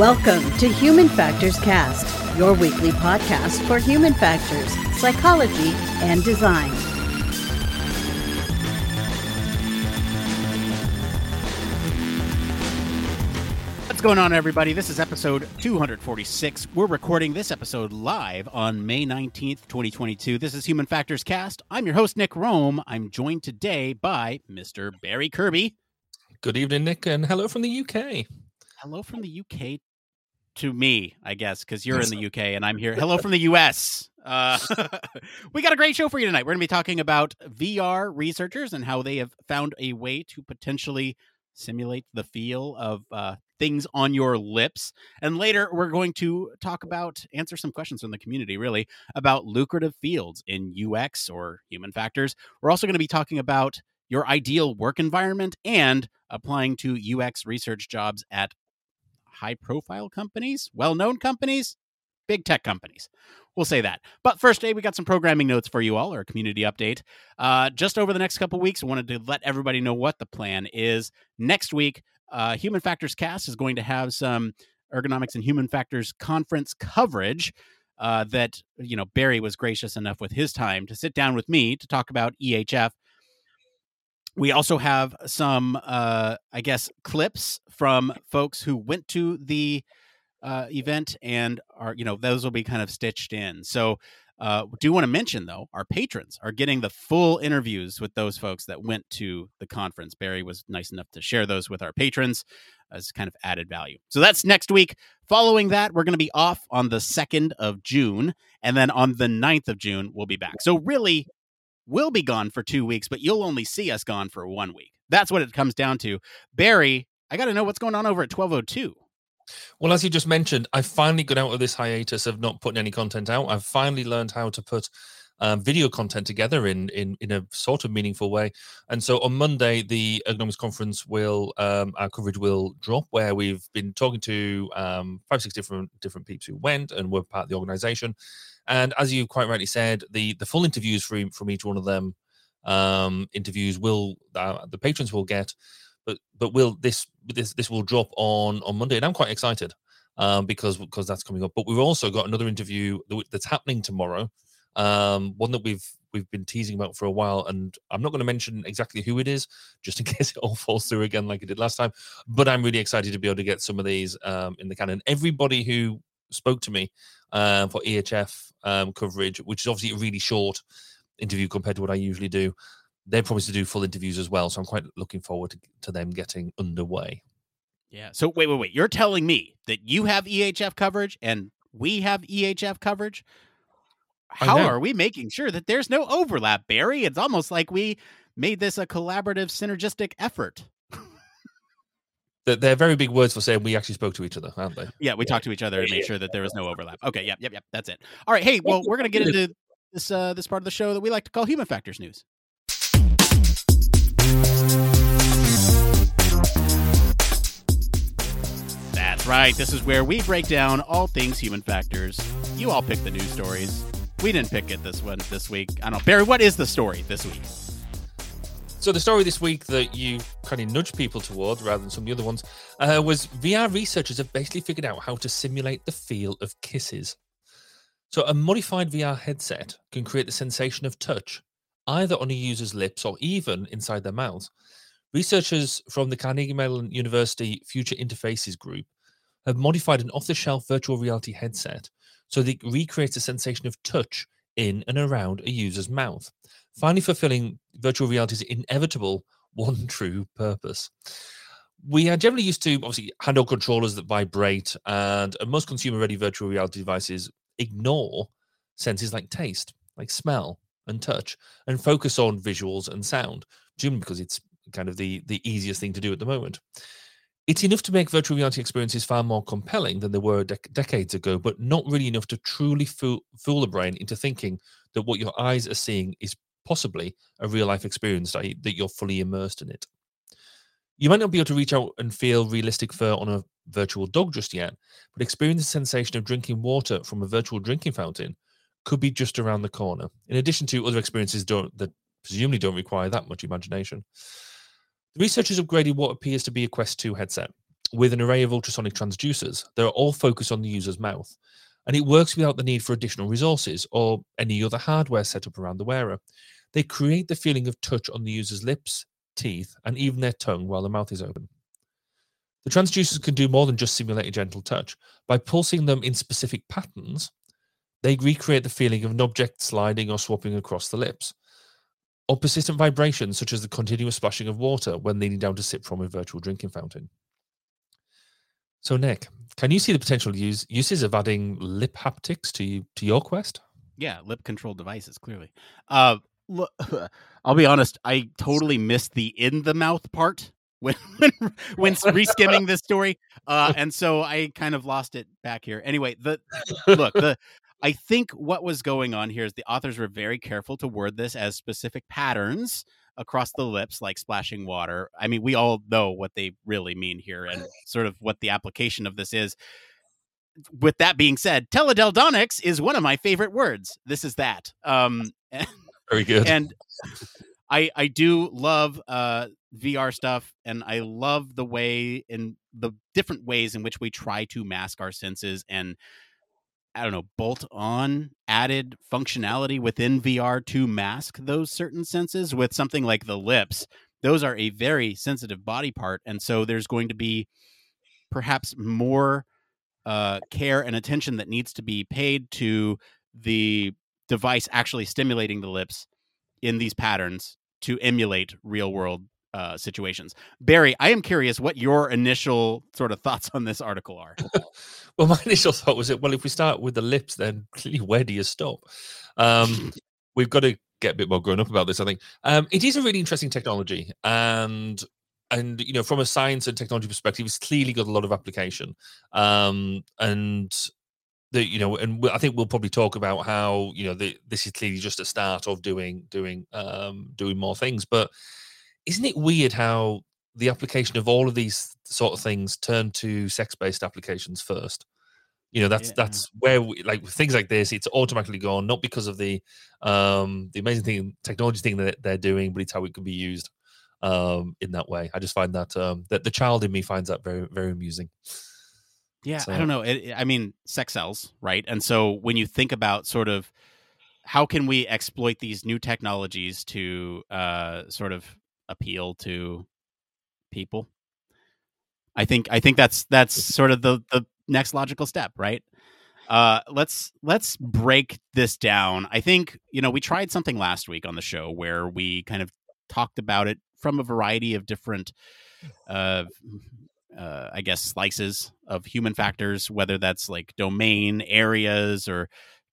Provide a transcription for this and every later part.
Welcome to Human Factors Cast, your weekly podcast for human factors, psychology, and design. What's going on, everybody? This is episode 246. We're recording this episode live on May 19th, 2022. This is Human Factors Cast. I'm your host, Nick Roome. I'm joined today by Mr. Barry Kirby. Good evening, Nick, and hello from the UK. Hello from the UK to me, I guess, because you're in the UK and I'm here. Hello from the US. Uh, we got a great show for you tonight. We're going to be talking about VR researchers and how they have found a way to potentially simulate the feel of uh, things on your lips. And later, we're going to talk about, answer some questions from the community, really, about lucrative fields in UX or human factors. We're also going to be talking about your ideal work environment and applying to UX research jobs at high profile companies, well known companies, big tech companies. We'll say that. But first, today we got some programming notes for you all, or a community update. Uh, just over the next couple weeks, I wanted to let everybody know what the plan is. Next week, uh, Human Factors Cast is going to have some ergonomics and human factors conference coverage. Uh, that you know Barry was gracious enough with his time to sit down with me to talk about EHF we also have some uh i guess clips from folks who went to the uh event and are you know those will be kind of stitched in. So uh do want to mention though our patrons are getting the full interviews with those folks that went to the conference. Barry was nice enough to share those with our patrons as kind of added value. So that's next week. Following that we're going to be off on the 2nd of june and then on the 9th of june we'll be back. So really we'll be gone for two weeks, but you'll only see us gone for one week. That's what it comes down to. Barry, I got to know what's going on over at 1202. Well, as you just mentioned, I finally got out of this hiatus of not putting any content out. I've finally learned how to put um, video content together in, in in a sort of meaningful way. And so on Monday, the Ergonomics Conference will um, our coverage will drop, where we've been talking to um, five six different different people who went and were part of the organisation. And as you quite rightly said, the the full interviews from from each one of them um, interviews will uh, the patrons will get, but but will this this this will drop on on Monday, and I'm quite excited um, because because that's coming up. But we've also got another interview that's happening tomorrow, um, one that we've we've been teasing about for a while, and I'm not going to mention exactly who it is, just in case it all falls through again like it did last time. But I'm really excited to be able to get some of these um, in the canon. Everybody who spoke to me uh, for EHF um, coverage, which is obviously a really short interview compared to what I usually do. They promised to do full interviews as well, so I'm quite looking forward to, to them getting underway. Yeah. So wait, wait, wait. You're telling me that you have EHF coverage and we have EHF coverage? How are we making sure that there's no overlap, Barry? It's almost like we made this a collaborative, synergistic effort. They're very big words for saying we actually spoke to each other, aren't they? Yeah, we yeah. talked to each other and made sure that there was no overlap. Okay, yep, yep, yep. That's it. All right. Hey, well, we're gonna get into this uh, this part of the show that we like to call human factors news. That's right. This is where we break down all things human factors. You all pick the news stories. We didn't pick it this one this week. I don't know. Barry, what is the story this week? So the story this week that you kind of nudged people toward, rather than some of the other ones, uh, was VR researchers have basically figured out how to simulate the feel of kisses. So a modified VR headset can create the sensation of touch, either on a user's lips or even inside their mouths. Researchers from the Carnegie Mellon University Future Interfaces Group have modified an off-the-shelf virtual reality headset so that it recreates a sensation of touch in and around a user's mouth finally fulfilling virtual reality's inevitable one true purpose. We are generally used to obviously handheld controllers that vibrate, and uh, most consumer ready virtual reality devices ignore senses like taste, like smell and touch, and focus on visuals and sound, presumably because it's kind of the, the easiest thing to do at the moment. It's enough to make virtual reality experiences far more compelling than they were dec- decades ago, but not really enough to truly fool, fool the brain into thinking that what your eyes are seeing is possibly a real life experience that, that you're fully immersed in it. You might not be able to reach out and feel realistic fur on a virtual dog just yet, but experience the sensation of drinking water from a virtual drinking fountain could be just around the corner, in addition to other experiences that presumably don't require that much imagination. The researchers upgraded what appears to be a Quest 2 headset. with an array of ultrasonic transducers. They're all focused on the user's mouth, and it works without the need for additional resources or any other hardware set up around the wearer. They create the feeling of touch on the user's lips, teeth, and even their tongue while the mouth is open. The transducers can do more than just simulate a gentle touch. By pulsing them in specific patterns, they recreate the feeling of an object sliding or swapping across the lips, or persistent vibrations such as the continuous splashing of water when leaning down to sip from a virtual drinking fountain. So, Nick, can you see the potential use, uses of adding lip haptics to to your quest? Yeah, lip control devices, clearly. Uh, look, I'll be honest, I totally missed the in the mouth part when when, when reskimming this story, uh, and so I kind of lost it back here. Anyway, the look the. I think what was going on here is the authors were very careful to word this as specific patterns across the lips, like splashing water. I mean, we all know what they really mean here and sort of what the application of this is. With that being said, teledildonics is one of my favorite words. This is that. Um, very good. And I I do love uh, VR stuff, and I love the way in the different ways in which we try to mask our senses and I don't know, bolt on added functionality within VR to mask those certain senses with something like the lips. Those are a very sensitive body part. And so there's going to be perhaps more uh, care and attention that needs to be paid to the device actually stimulating the lips in these patterns to emulate real world uh, situations. Barry, I am curious what your initial sort of thoughts on this article are. well, my initial thought was that, well, if we start with the lips, then clearly where do you stop? Um, we've got to get a bit more grown up about this, I think. Um, it is a really interesting technology. And and you know from a science and technology perspective it's clearly got a lot of application um and the you know and i think we'll probably talk about how you know the, this is clearly just a start of doing doing um doing more things but isn't it weird how the application of all of these sort of things turn to sex-based applications first? You know, that's yeah. that's where we, like things like this, it's automatically gone, not because of the um the amazing thing technology thing that they're doing, but it's how it can be used um in that way. I just find that um that the child in me finds that very very amusing. Yeah, so. I don't know. It, I mean, sex sells, right? And so when you think about sort of how can we exploit these new technologies to uh, sort of appeal to people. I think I think that's that's sort of the the next logical step, right? Uh, let's let's break this down. I think you know we tried something last week on the show where we kind of talked about it from a variety of different, uh, uh, I guess, slices of human factors, whether that's like domain areas or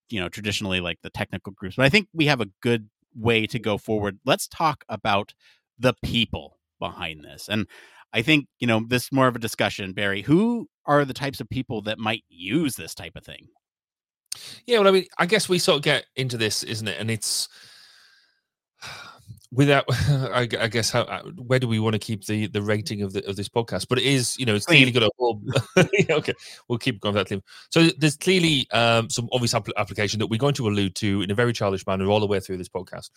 you know traditionally like the technical groups. But I think we have a good way to go forward. Let's talk about the people behind this. And I think, you know, this is more of a discussion, Barry. Who are the types of people that might use this type of thing? Yeah, well, I mean, I guess we sort of get into this, isn't it? And it's without I, I, guess how uh, where do we want to keep the the rating of the of this podcast? But it is you know it's clearly got a okay. We'll keep going with that theme so there's clearly um, some obvious application that we're going to allude to in a very childish manner all the way through this podcast.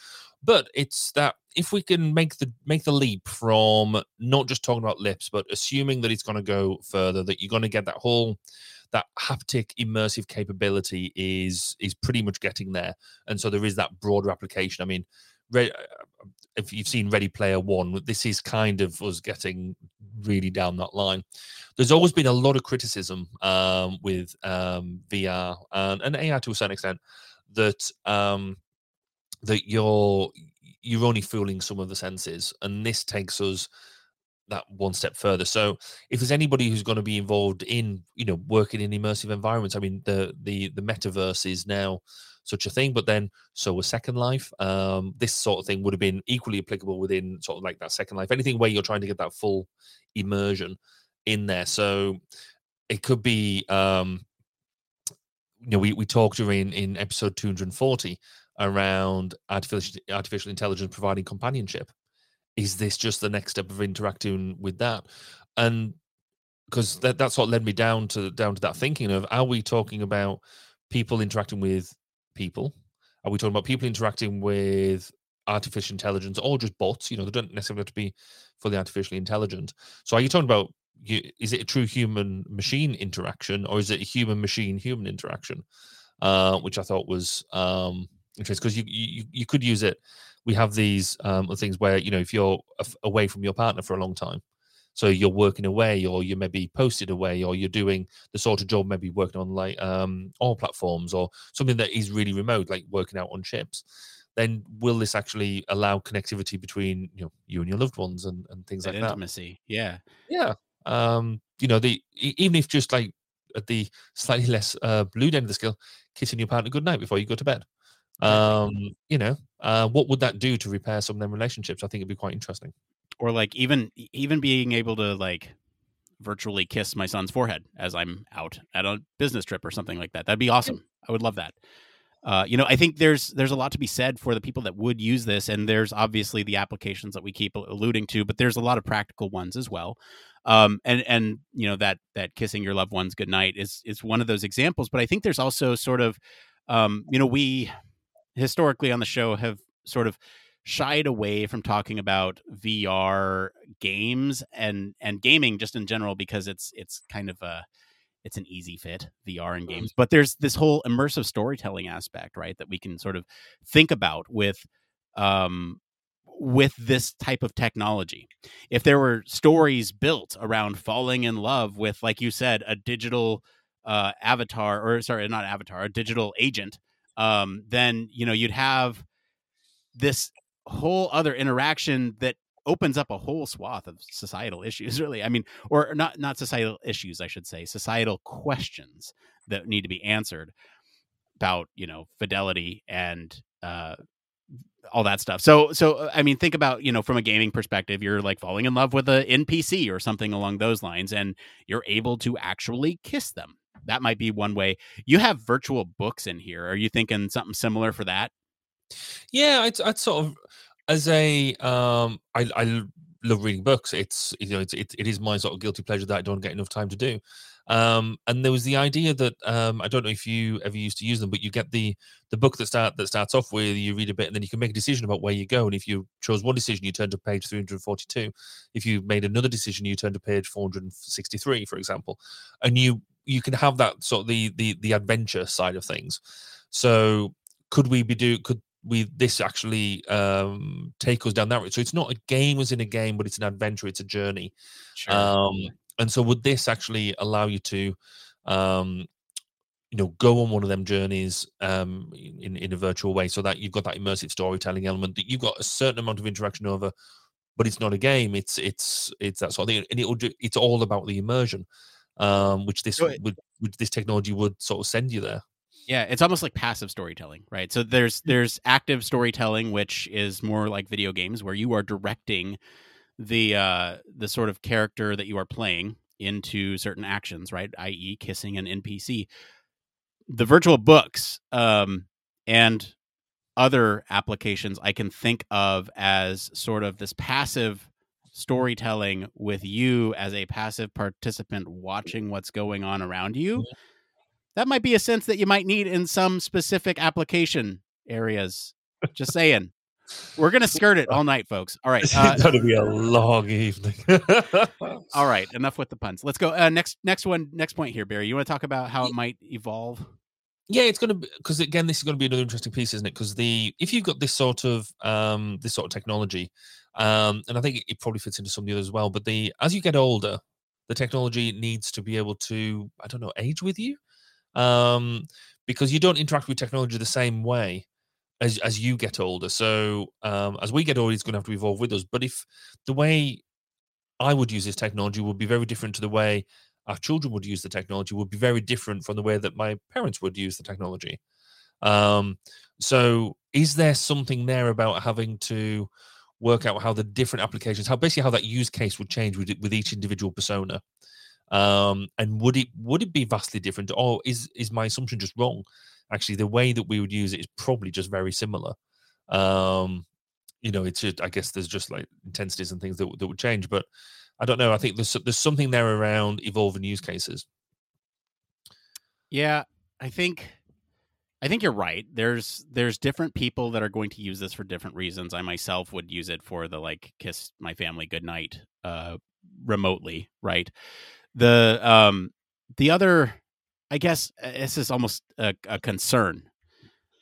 But it's that if we can make the make the leap from not just talking about lips but assuming that it's going to go further that you're going to get that whole that haptic immersive capability is is pretty much getting there. And so there is that broader application. I mean if you've seen Ready Player One, this is kind of us getting really down that line. There's always been a lot of criticism um, with um, VR and, and, AR to a certain extent that um, that you're you're only fooling some of the senses, and this takes us that one step further. So if there's anybody who's going to be involved in you know working in immersive environments, I mean the the the metaverse is now such a thing. But then, so was Second Life. Um, this sort of thing would have been equally applicable within sort of like that Second Life. Anything where you're trying to get that full immersion in there. So it could be, um, you know, we, we talked during in episode 240 around artificial artificial intelligence providing companionship. Is this just the next step of interacting with that? And because that, that's what led me down to down to that thinking of are we talking about people interacting with people? Are we talking about people interacting with artificial intelligence or just bots? You know, they don't necessarily have to be fully artificially intelligent. So are you talking about is it a true human machine interaction or is it a human machine human interaction? Uh, which I thought was um, interesting because you, you you could use it. We have these um, things where you know if you're away from your partner for a long time, so you're working away, or you may be posted away, or you're doing the sort of job maybe working on like um, oil platforms or something that is really remote, like working out on ships then will this actually allow connectivity between you know you and your loved ones and, and things that like intimacy. that? Yeah, yeah. Um, you know, the even if just like at the slightly less uh, blue end of the scale, kissing your partner good night before you go to bed. Um, you know, uh, what would that do to repair some of them relationships? I think it'd be quite interesting. Or like even even being able to like virtually kiss my son's forehead as I'm out at a business trip or something like that. That'd be awesome. I would love that uh, you know, I think there's there's a lot to be said for the people that would use this, and there's obviously the applications that we keep alluding to, but there's a lot of practical ones as well. Um, and and you know that that kissing your loved ones goodnight is is one of those examples. But I think there's also sort of, um, you know, we historically on the show have sort of shied away from talking about VR games and and gaming just in general because it's it's kind of a it's an easy fit VR in mm-hmm. games. But there's this whole immersive storytelling aspect, right, that we can sort of think about with um with this type of technology. If there were stories built around falling in love with like you said a digital uh avatar or sorry, not avatar, a digital agent, um then you know you'd have this whole other interaction that opens up a whole swath of societal issues really. I mean or not not societal issues i should say societal questions that need to be answered about you know fidelity and uh all that stuff. So so uh, i mean think about you know from a gaming perspective you're like falling in love with a npc or something along those lines and you're able to actually kiss them. That might be one way. You have virtual books in here. Are you thinking something similar for that yeah i'd, I'd sort of as a um I, I love reading books. It's you know it's, it, it is my sort of guilty pleasure that i don't get enough time to do. Um and there was the idea that um i don't know if you ever used to use them but you get the the book that start that starts off with you read a bit and then you can make a decision about where you go. And if you chose one decision you turn to page 342 if you made another decision you turn to page 463 for example. And you you can have that sort of the the the adventure side of things. So could we be do could we this actually um take us down that route. So it's not a game as in a game but it's an adventure it's a journey. Sure. um and so would this actually allow you to um you know go on one of them journeys um in in a virtual way so that you've got that immersive storytelling element that you've got a certain amount of interaction over but it's not a game it's it's it's that sort of thing. And it'll do it's all about the immersion um which this would which this technology would sort of send you there yeah, it's almost like passive storytelling, right? So there's there's active storytelling, which is more like video games, where you are directing the uh, the sort of character that you are playing into certain actions, right? I.e., kissing an NPC. The virtual books um, and other applications I can think of as sort of this passive storytelling with you as a passive participant watching what's going on around you. Mm-hmm that might be a sense that you might need in some specific application areas. Just saying. We're gonna skirt it all night, folks. All right, uh, it's gonna be a long evening. all right, enough with the puns. Let's go. Uh, next, next one, next point here, Barry. You want to talk about how it might evolve? Yeah, it's gonna because again, this is gonna be another interesting piece, isn't it? Because the if you've got this sort of um this sort of technology, um, and I think it probably fits into some of the others as well. But the as you get older, the technology needs to be able to I don't know age with you um, because you don't interact with technology the same way as as you get older. So um, as we get older, it's going to have to evolve with us. But if the way I would use this technology would be very different to the way our children would use the technology, would be very different from the way that my parents would use the technology. Um, so is there something there about having to work out how the different applications, how basically how that use case would change with, with each individual persona? Um, and would it would it be vastly different, or is is my assumption just wrong? Actually, the way that we would use it is probably just very similar. Um, you know, it's just, I guess there's just like intensities and things that that would change, but I don't know. I think there's there's something there around evolving use cases. Yeah, I think I think you're right. There's there's different people that are going to use this for different reasons. I myself would use it for the like kiss my family goodnight uh remotely, right? The um the other I guess uh, this is almost a, a concern.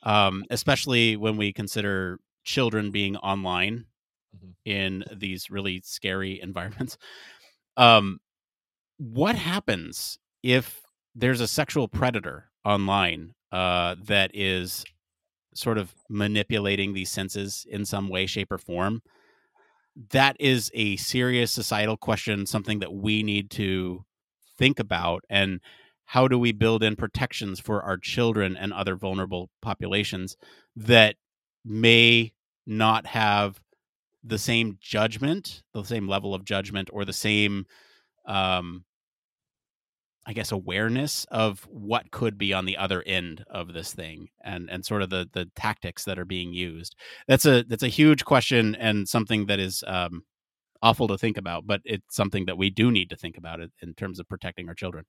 Um, especially when we consider children being online mm-hmm. in these really scary environments. Um, what happens if there's a sexual predator online uh, that is sort of manipulating these senses in some way, shape, or form? That is a serious societal question, something that we need to think about. And how do we build in protections for our children and other vulnerable populations that may not have the same judgment, the same level of judgment, or the same um, I guess awareness of what could be on the other end of this thing and and sort of the the tactics that are being used. That's a that's a huge question and something that is um, awful to think about, but it's something that we do need to think about it in terms of protecting our children.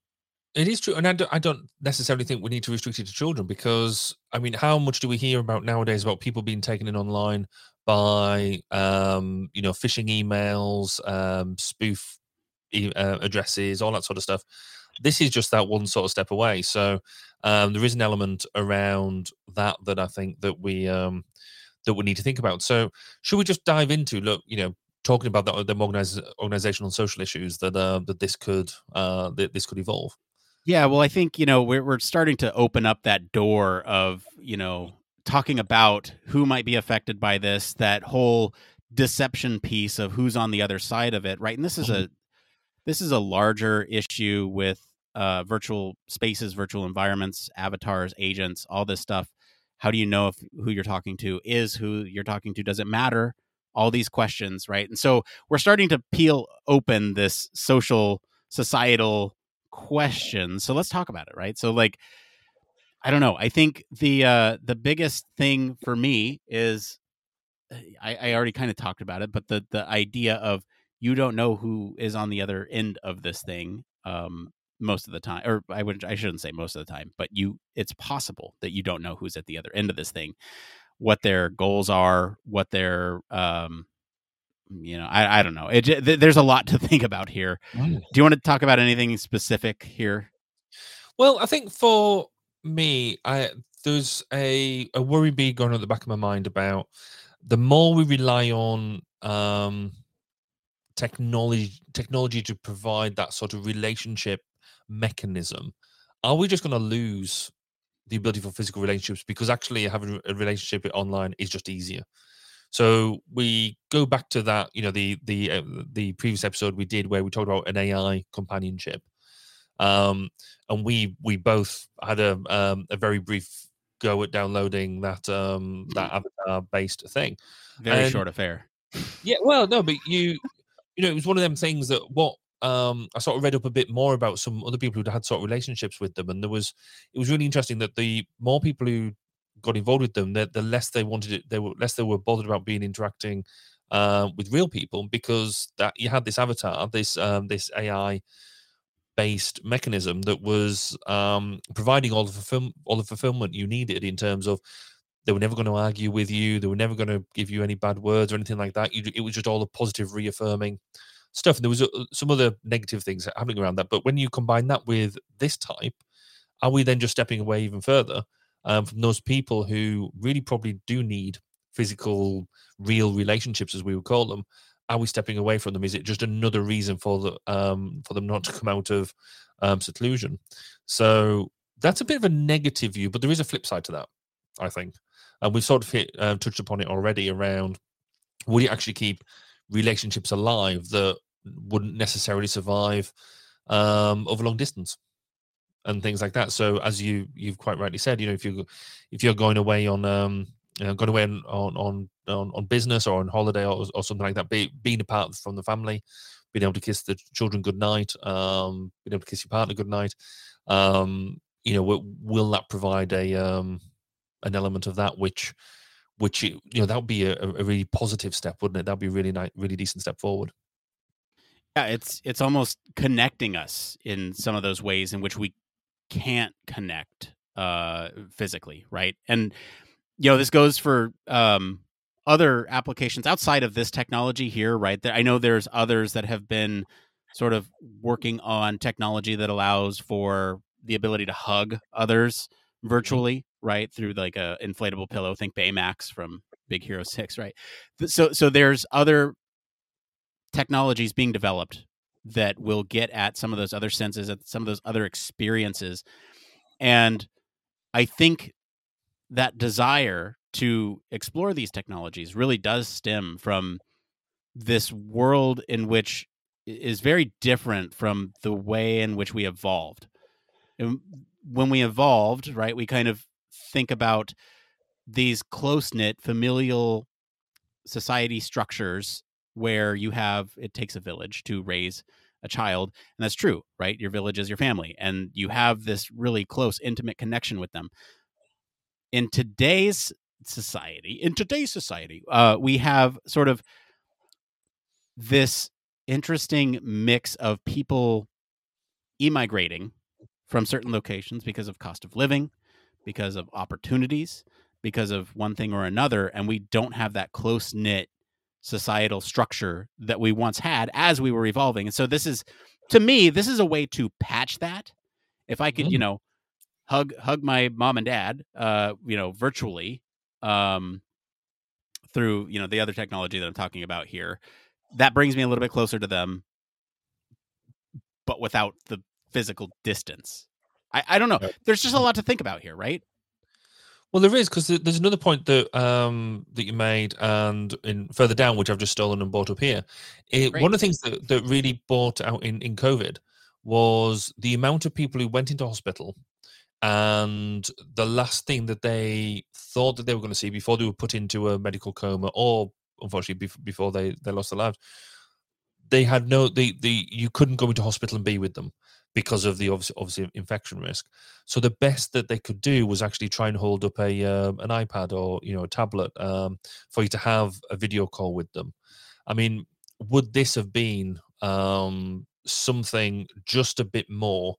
It is true, and I don't, I don't necessarily think we need to restrict it to children because I mean, how much do we hear about nowadays about people being taken in online by um, you know phishing emails, um, spoof e- uh, addresses, all that sort of stuff? This is just that one sort of step away. So um, there is an element around that that I think that we um, that we need to think about. So should we just dive into look, you know, talking about the, the organizational social issues that uh, that this could uh, that this could evolve? Yeah, well, I think you know we're we're starting to open up that door of you know talking about who might be affected by this, that whole deception piece of who's on the other side of it, right? And this is mm-hmm. a this is a larger issue with uh, virtual spaces, virtual environments, avatars, agents, all this stuff. How do you know if who you're talking to is who you're talking to? Does it matter? All these questions, right? And so we're starting to peel open this social, societal question. So let's talk about it, right? So like, I don't know. I think the uh, the biggest thing for me is I, I already kind of talked about it, but the the idea of you don't know who is on the other end of this thing um, most of the time or i would i shouldn't say most of the time but you it's possible that you don't know who's at the other end of this thing what their goals are what their um you know i, I don't know. It, th- there's a lot to think about here. Mm. do you want to talk about anything specific here? Well i think for me i there's a a worry bee going on at the back of my mind about the more we rely on um technology technology to provide that sort of relationship mechanism, are we just going to lose the ability for physical relationships because actually having a relationship online is just easier? So we go back to that, you know, the the uh, the previous episode we did where we talked about an AI companionship, um, and we we both had a um, a very brief go at downloading that um that avatar based thing. Very and, short affair. Yeah, well, no, but you you know, it was one of them things that what um, I sort of read up a bit more about some other people who'd had sort of relationships with them, and there was it was really interesting that the more people who got involved with them, the, the less they wanted it, they were less they were bothered about being interacting uh, with real people because that you had this avatar, this um, this AI based mechanism that was um, providing all the fulfill- all the fulfillment you needed in terms of they were never going to argue with you, they were never going to give you any bad words or anything like that. You, it was just all the positive reaffirming stuff. And there was uh, some other negative things happening around that. But when you combine that with this type, are we then just stepping away even further um, from those people who really probably do need physical, real relationships, as we would call them? Are we stepping away from them? Is it just another reason for the um, for them not to come out of um, seclusion? So that's a bit of a negative view, but there is a flip side to that, I think. And we've sort of hit, uh, touched upon it already around would it actually keep relationships alive that wouldn't necessarily survive um, over long distance and things like that. So as you you've quite rightly said, you know, if you if you're going away on um you know, going away on on on, on business or on holiday or, or something like that, be, being apart from the family, being able to kiss the children good night, um, being able to kiss your partner good night, um, you know, will, will that provide a um an element of that which which you know that would be a, a really positive step, wouldn't it? That'd be a really nice, really decent step forward. Yeah, it's it's almost connecting us in some of those ways in which we can't connect uh physically, right? And you know, this goes for um other applications outside of this technology here, right? There I know there's others that have been sort of working on technology that allows for the ability to hug others Mm-hmm. virtually, right? Through like a inflatable pillow. Think Baymax from Big Hero Six, right? So so there's other technologies being developed that will get at some of those other senses, at some of those other experiences. And I think that desire to explore these technologies really does stem from this world in which is very different from the way in which we evolved. And when we evolved, right, we kind of think about these close knit familial society structures where you have it takes a village to raise a child and that's true right? Your village is your family and you have this really close intimate connection with them. In today's society in today's society uh, we have sort of this interesting mix of people emigrating from certain locations because of cost of living because of opportunities because of one thing or another and we don't have that close knit societal structure that we once had as we were evolving and so this is to me this is a way to patch that if i could you Mm. know hug hug my mom and dad uh you know virtually um through you know the other technology that i'm talking about here that brings me a little bit closer to them but without the physical distance i i don't know. There's just a lot to think about here right? Well, there is because there's another point that um, that you made, and in further down, which I've just stolen and brought up here. It, one of the things that, that really brought out in in COVID was the amount of people who went into hospital, and the last thing that they thought that they were going to see before they were put into a medical coma, or unfortunately bef- before they they lost their lives, they had no the the you couldn't go into hospital and be with them because of the obviously, obviously infection risk. So the best that they could do was actually try and hold up a um, an iPad or you know a tablet um, for you to have a video call with them. I mean, would this have been um, something just a bit more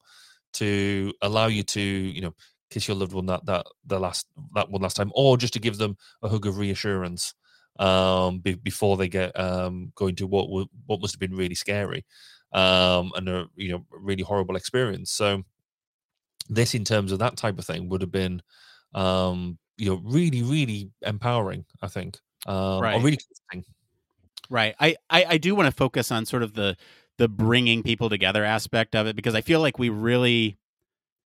to allow you to you know kiss your loved one that that the last that one last time, or just to give them a hug of reassurance um, be, before they get um, going to what what must have been really scary um, and a you know really horrible experience. So this, in terms of that type of thing, would have been um, you know really really empowering. I think um, or Right. really. Right. I, I, I do want to focus on sort of the the bringing people together aspect of it because I feel like we really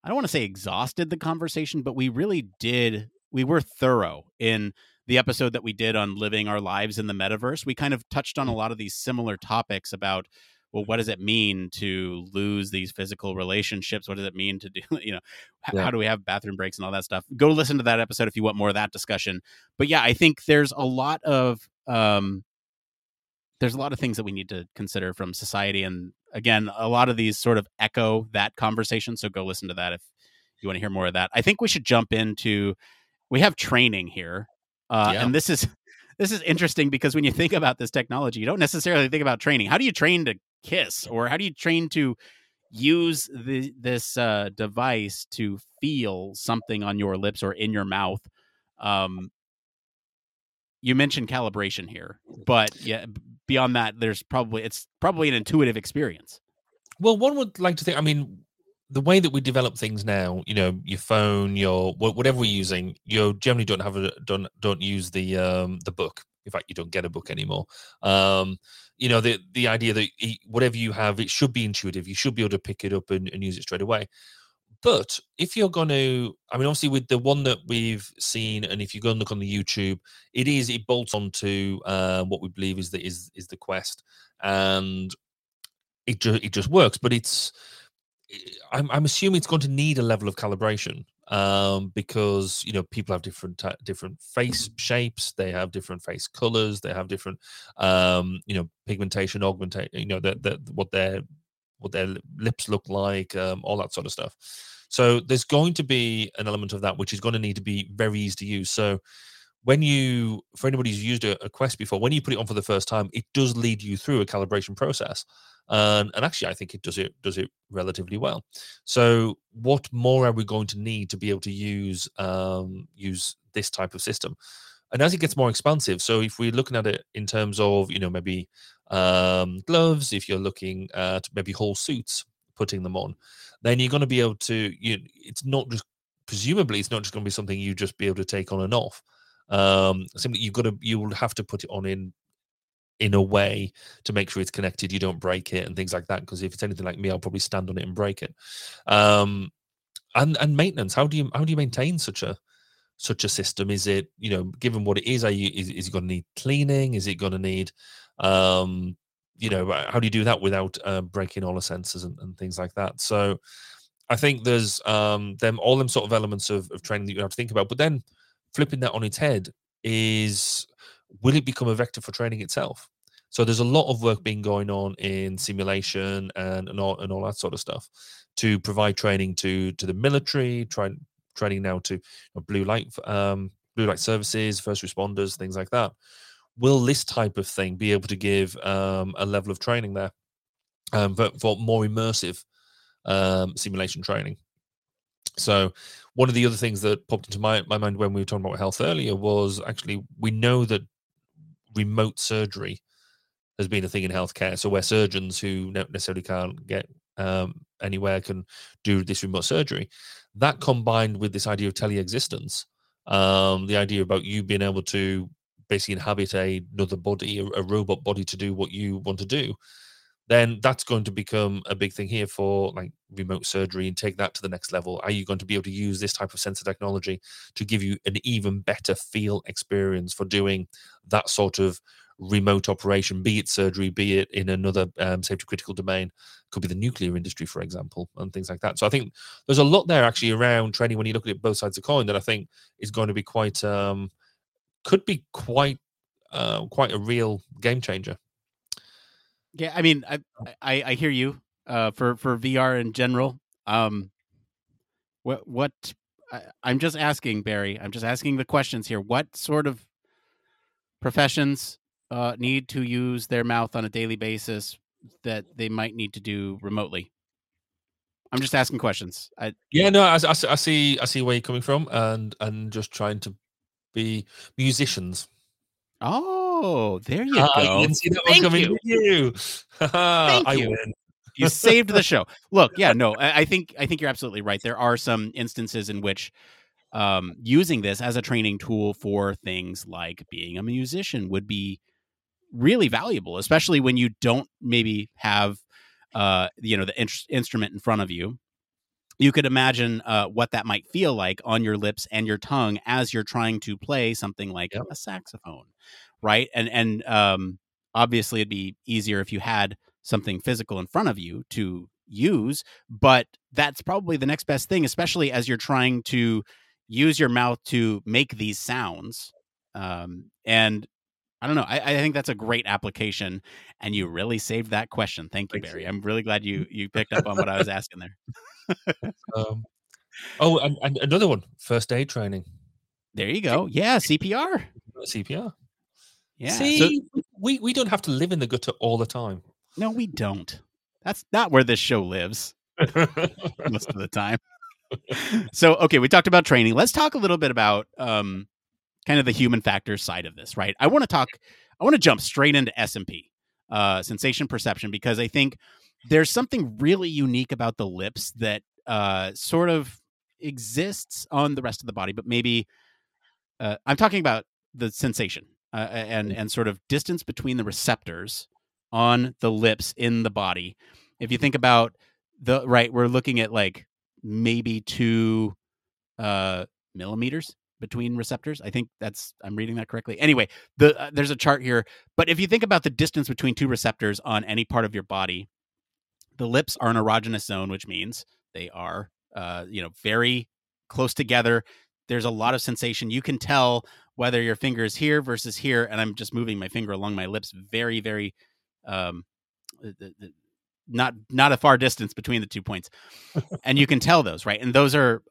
I don't want to say exhausted the conversation, but we really did we were thorough in the episode that we did on living our lives in the metaverse. We kind of touched on a lot of these similar topics about well, what does it mean to lose these physical relationships? What does it mean to do, you know, Yeah. how do we have bathroom breaks and all that stuff? Go listen to that episode if you want more of that discussion. But yeah, I think there's a lot of um, there's a lot of things that we need to consider from society and again a lot of these sort of echo that conversation so go listen to that if you want to hear more of that i think we should jump into we have training here uh, Yeah. and this is this is interesting because when you think about this technology you don't necessarily think about training how do you train to kiss or how do you train to use the, this uh, device to feel something on your lips or in your mouth um, you mentioned calibration here, but yeah, beyond that, there's probably it's probably an intuitive experience. Well, one would like to think. I mean, the way that we develop things now, you know, your phone, your whatever we're using, you generally don't have a don't don't use the um the book. In fact, you don't get a book anymore. Um, you know, the the idea that e- whatever you have, it should be intuitive. You should be able to pick it up and, and use it straight away. But if you're going to, I mean, obviously with the one that we've seen, and if you go and look on the YouTube, it is it bolts onto uh, what we believe is the is is the Quest, and it just it just works. But it's I'm I'm assuming it's going to need a level of calibration um, because you know people have different different face shapes, they have different face colors, they have different um, you know pigmentation, augmentation, you know that that what their what their lips look like, um, all that sort of stuff. So there's going to be an element of that which is going to need to be very easy to use. So when you, for anybody who's used a, a Quest before, when you put it on for the first time, it does lead you through a calibration process, and, and actually, I think it does it does it relatively well. So, what more are we going to need to be able to use um, use this type of system? And as it gets more expansive, so if we're looking at it in terms of, you know, maybe um, gloves, if you're looking at maybe whole suits, putting them on, then you're going to be able to, you, it's not just, presumably, it's not just going to be something you just be able to take on and off. Um, simply, you've got to, you will have to put it on in in a way to make sure it's connected you don't break it and things like that because if it's anything like me i'll probably stand on it and break it. Um and and maintenance how do you how do you maintain such a such a system? Is it you know given what it is are you is, is it going to need cleaning? Is it going to need um you know how do you do that without uh, breaking all the sensors and, and things like that? So i think there's um them all them sort of elements of, of training that you have to think about but then flipping that on its head is will it become a vector for training itself so there's a lot of work being going on in simulation and and all, and all that sort of stuff to provide training to to the military, try, training now to you know, blue light um, blue light services, first responders, things like that. Will this type of thing be able to give um, a level of training there um, for, for more immersive um, simulation training? So, one of the other things that popped into my, my mind when we were talking about health earlier was actually we know that remote surgery has been a thing in healthcare. So, where surgeons who necessarily can't get um, anywhere can do this remote surgery. That combined with this idea of teleexistence, um, the idea about you being able to basically inhabit a, another body, a, a robot body to do what you want to do, then that's going to become a big thing here for like remote surgery and take that to the next level. Are you going to be able to use this type of sensor technology to give you an even better feel experience for doing that sort of remote operation, be it surgery, be it in another um, safety critical domain, could be the nuclear industry, for example, and things like that. So I think there's a lot there actually around training when you look at it both sides of the coin that I think is going to be quite, um, could be quite, uh, quite a real game changer. Yeah, I mean, I I, I hear you uh, for for VR in general. Um, what what I, I'm just asking Barry. I'm just asking the questions here. What sort of professions uh, need to use their mouth on a daily basis that they might need to do remotely? I'm just asking questions. I, yeah, no, I, I, I see, I see where you're coming from, and and just trying to be musicians. Oh, there you uh, go. You see that Thank coming you. you. Thank I you. Win. you saved the show. Look, yeah, no, I, I think I think you're absolutely right. There are some instances in which um, using this as a training tool for things like being a musician would be really valuable, especially when you don't maybe have uh, you know the in- instrument in front of you. You could imagine uh, what that might feel like on your lips and your tongue as you're trying to play something like yep. a saxophone, right? And and um, obviously it'd be easier if you had something physical in front of you to use, but that's probably the next best thing, especially as you're trying to use your mouth to make these sounds. Um, and I don't know. I, I, think that's a great application, and you really saved that question. Thank you, Barry. I'm really glad you you picked up on what I was asking there. um, oh, and, and, another one: first aid training. There you go. Yeah, CPR. CPR. Yeah. See, so, we we don't have to live in the gutter all the time. No, we don't. That's not where this show lives most of the time. so, okay, we talked about training. Let's talk a little bit about um, kind of the human factors side of this, right? I want to talk. I want to jump straight into SMP, uh, sensation perception, because I think there's something really unique about the lips that uh, sort of exists on the rest of the body, but maybe uh, I'm talking about the sensation uh, and and sort of distance between the receptors on the lips in the body. If you think about the right, we're looking at like maybe two uh, millimeters between receptors. I think that's I'm reading that correctly. Anyway, the uh, there's a chart here, but if you think about the distance between two receptors on any part of your body, the lips are an erogenous zone, which means they are uh, you know very close together. There's a lot of sensation. You can tell whether your finger is here versus here, and I'm just moving my finger along my lips very, very um, not not a far distance between the two points, and you can tell those right. And those are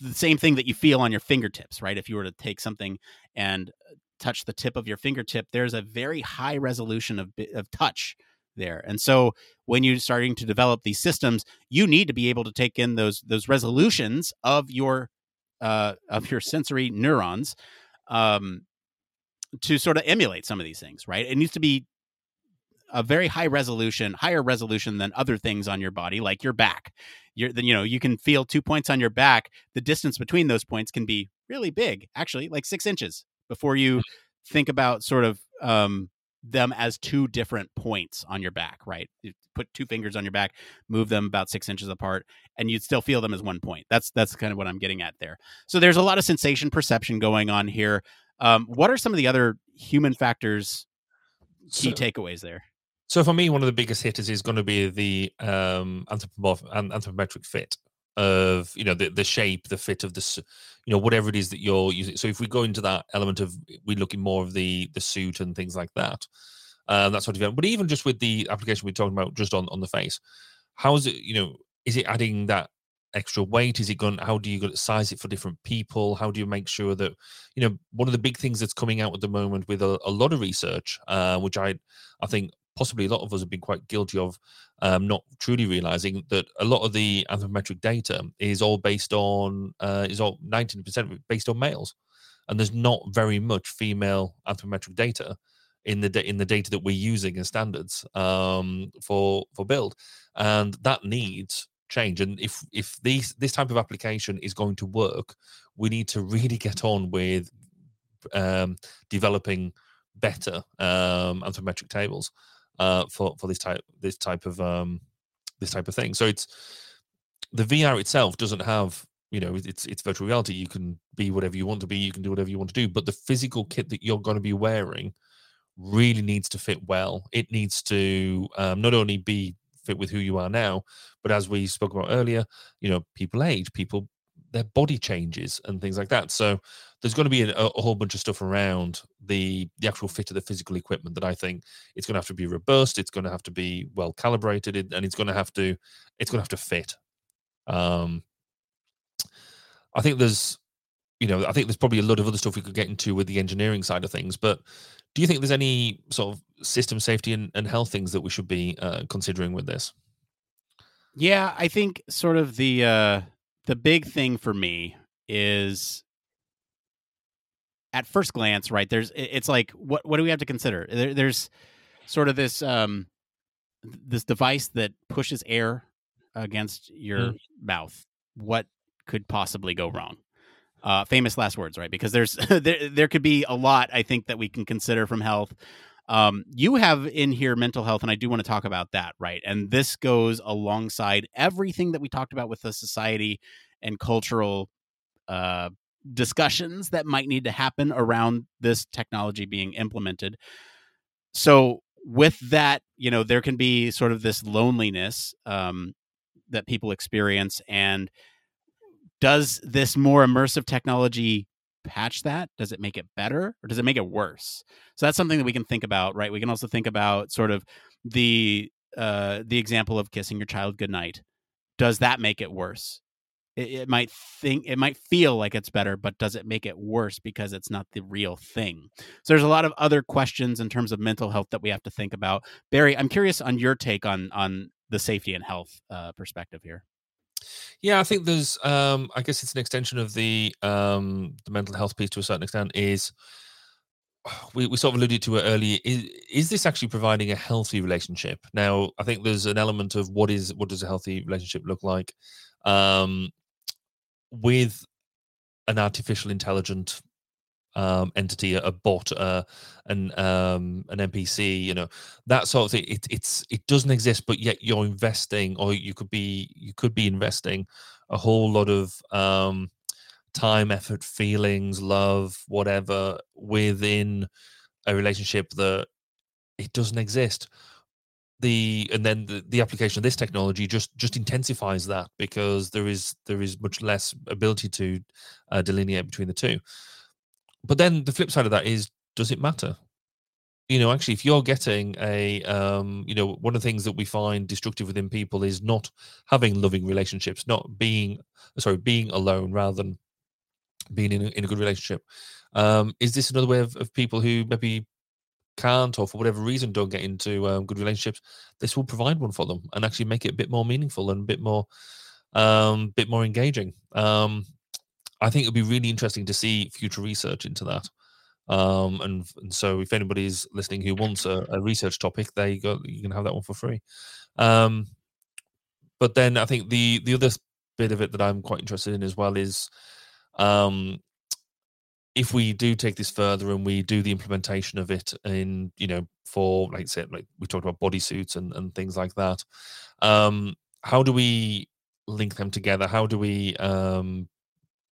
the same thing that you feel on your fingertips, right? If you were to take something and uh, touch the tip of your fingertip, there's a very high resolution of of touch there. And so when you're starting to develop these systems, you need to be able to take in those those resolutions of your uh, of your sensory neurons um, to sort of emulate some of these things, right? It needs to be a very high resolution, higher resolution than other things on your body, like your back. You're then you know you can feel two points on your back. The distance between those points can be really big, actually, like six inches before you mm. think about sort of um, them as two different points on your back. Right, you put two fingers on your back, move them about six inches apart, and you'd still feel them as one point. That's that's kind of what I'm getting at there. So there's a lot of sensation perception going on here. Um, what are some of the other human factors? Key so, takeaways there. So for me, one of the biggest hitters is going to be the um, anthropomorphic anthropometric fit of you know the the shape, the fit of the you know whatever it is that you're using. So if we go into that element of we're looking more of the the suit and things like that, um, that sort of event. But even just with the application we're talking about, just on on the face, how is it? You know, is it adding that extra weight? Is it going? How do you size it for different people? How do you make sure that you know one of the big things that's coming out at the moment with a, a lot of research, uh, which I I think possibly a lot of us have been quite guilty of um, not truly realizing that a lot of the anthropometric data is all based on uh, is all 19% based on males. And there's not very much female anthropometric data in the in the data that we're using as standards um, for for build. And that needs change. And if if these this type of application is going to work we need to really get on with um, developing better um, anthropometric tables uh, for for this type this type of um, this type of thing. So it's the VR itself doesn't have you know it's it's virtual reality. You can be whatever you want to be. You can do whatever you want to do. But the physical kit that you're going to be wearing really needs to fit well. It needs to um, not only be fit with who you are now, but as we spoke about earlier, you know, people age, people their body changes and things like that. So there's going to be a, a, whole bunch of stuff around the the actual fit of the physical equipment that I think it's going to have to be robust. It's going to have to be well calibrated, and it's going to have to it's going to have to fit. Um, I think there's you know I think there's probably a lot of other stuff we could get into with the engineering side of things, but do you think there's any sort of system safety and, and health things that we should be uh, considering with this? Yeah, I think sort of the uh, the big thing for me is at first glance, right? There's it's like what what do we have to consider? There, there's sort of this um this device that pushes air against your mm. mouth. What could possibly go wrong? Uh, famous last words, right? Because there's there there could be a lot I think that we can consider from health. Um, you have in here mental health, and I do want to talk about that, right? And this goes alongside everything that we talked about with the society and cultural uh, discussions that might need to happen around this technology being implemented. So, with that, you know, there can be sort of this loneliness um, that people experience. And does this more immersive technology patch that? Does it make it better or does it make it worse? So that's something that we can think about, right? We can also think about sort of the uh, the example of kissing your child goodnight. Does that make it worse? It, it might think it might feel like it's better but does it make it worse because it's not the real thing? So there's a lot of other questions in terms of mental health that we have to think about. Barry i'm curious on your take on on the safety and health uh, perspective here. Yeah i think there's um i guess it's an extension of the um the mental health piece to a certain extent is we, we sort of alluded to it earlier is, is this actually providing a healthy relationship? Now i think there's an element of what is what does a healthy relationship look like um with an artificial intelligent um, entity, a, bot, uh, an um, an NPC, you know, that sort of thing. It, it's it doesn't exist, but yet you're investing, or you could be you could be investing a whole lot of um, time, effort, feelings, love, whatever within a relationship that it doesn't exist the and then the, the application of this technology just just intensifies that because there is there is much less ability to uh, delineate between the two. But then the flip side of that is does it matter? You know actually if you're getting a um you know one of the things that we find destructive within people is not having loving relationships not being sorry being alone rather than being in a, in a good relationship. Um is this another way of, of people who maybe can't or for whatever reason don't get into um, good relationships this will provide one for them and actually make it a bit more meaningful and a bit more um bit more engaging um i think it'll be really interesting to see future research into that Um, and, and so if anybody's listening who wants a, a research topic, there you go. You can have that one for free. Um, but then I think the the other bit of it that I'm quite interested in as well is um, if we do take this further and we do the implementation of it in you know for like say like we talked about bodysuits and and things like that um how do we link them together? How do we um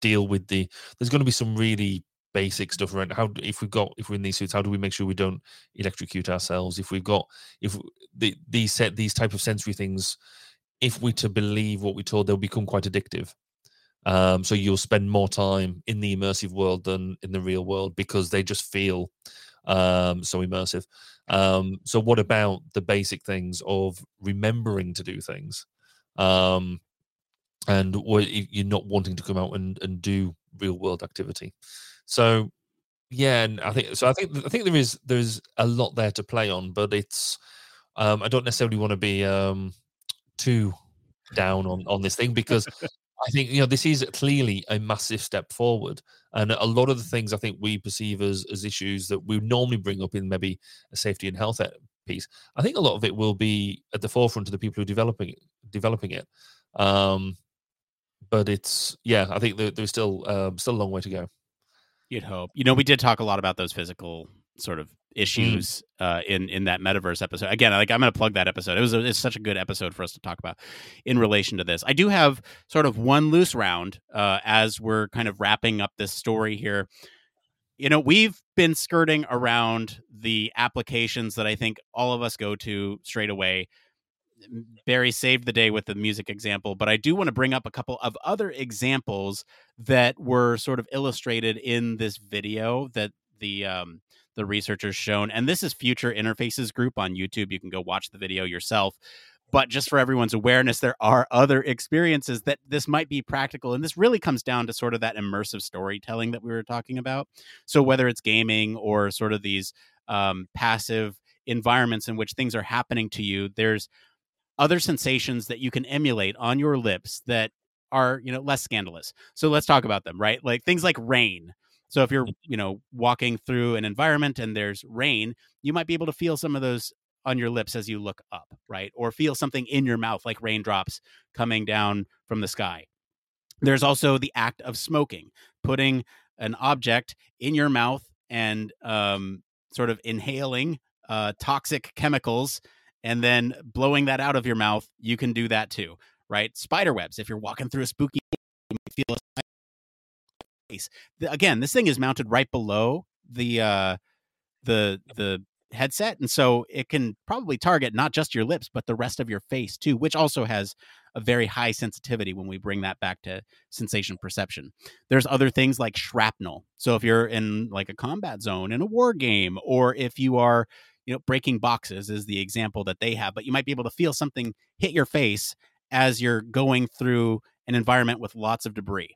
deal with the there's going to be some really basic stuff around how if we've got if we're in these suits how do we make sure we don't electrocute ourselves? If we've got if the, these set these type of sensory things if we to believe what we told they'll become quite addictive um, so you'll spend more time in the immersive world than in the real world because they just feel um, so immersive. Um, so what about the basic things of remembering to do things? Um, and you're not wanting to come out and, and do real world activity. So yeah, and I think so. I think I think there is there's a lot there to play on, but it's um, I don't necessarily want to be um, too down on on this thing because I think you know this is clearly a massive step forward, and a lot of the things I think we perceive as as issues that we normally bring up in maybe a safety and health piece. I think a lot of it will be at the forefront of the people who are developing developing it. Um, but it's yeah, I think there, there's still uh, still a long way to go. You'd hope. You know, we did talk a lot about those physical sort of. Issues mm. uh, in in that metaverse episode. Again, like I'm going to plug that episode. It was a, it's such a good episode for us to talk about in relation to this. I do have sort of one loose round uh, as we're kind of wrapping up this story here. You know, we've been skirting around the applications that I think all of us go to straight away. Barry saved the day with the music example, but I do want to bring up a couple of other examples that were sort of illustrated in this video that the um, the researchers shown. And this is Future Interfaces Group on YouTube. You can go watch the video yourself. But just for everyone's awareness, there are other experiences that this might be practical. And this really comes down to sort of that immersive storytelling that we were talking about. So, whether it's gaming or sort of these um, passive environments in which things are happening to you, there's other sensations that you can emulate on your lips that are you know less scandalous so let's talk about them right like things like rain so if you're, mm. you know, walking through an environment and there's rain, you might be able to feel some of those on your lips as you look up, right? Or feel something in your mouth like raindrops coming down from the sky. There's also the act of smoking, putting an object in your mouth and um, sort of inhaling uh, toxic chemicals and then blowing that out of your mouth. You can do that too, right? Spider webs. If you're walking through a spooky, you might feel a Again, this thing is mounted right below the uh, the the headset, and so it can probably target not just your lips but the rest of your face too, which also has a very high sensitivity when we bring that back to sensation perception. There's other things like shrapnel. So if you're in like a combat zone in a war game, or if you are you know breaking boxes is the example that they have, but you might be able to feel something hit your face as you're going through an environment with lots of debris.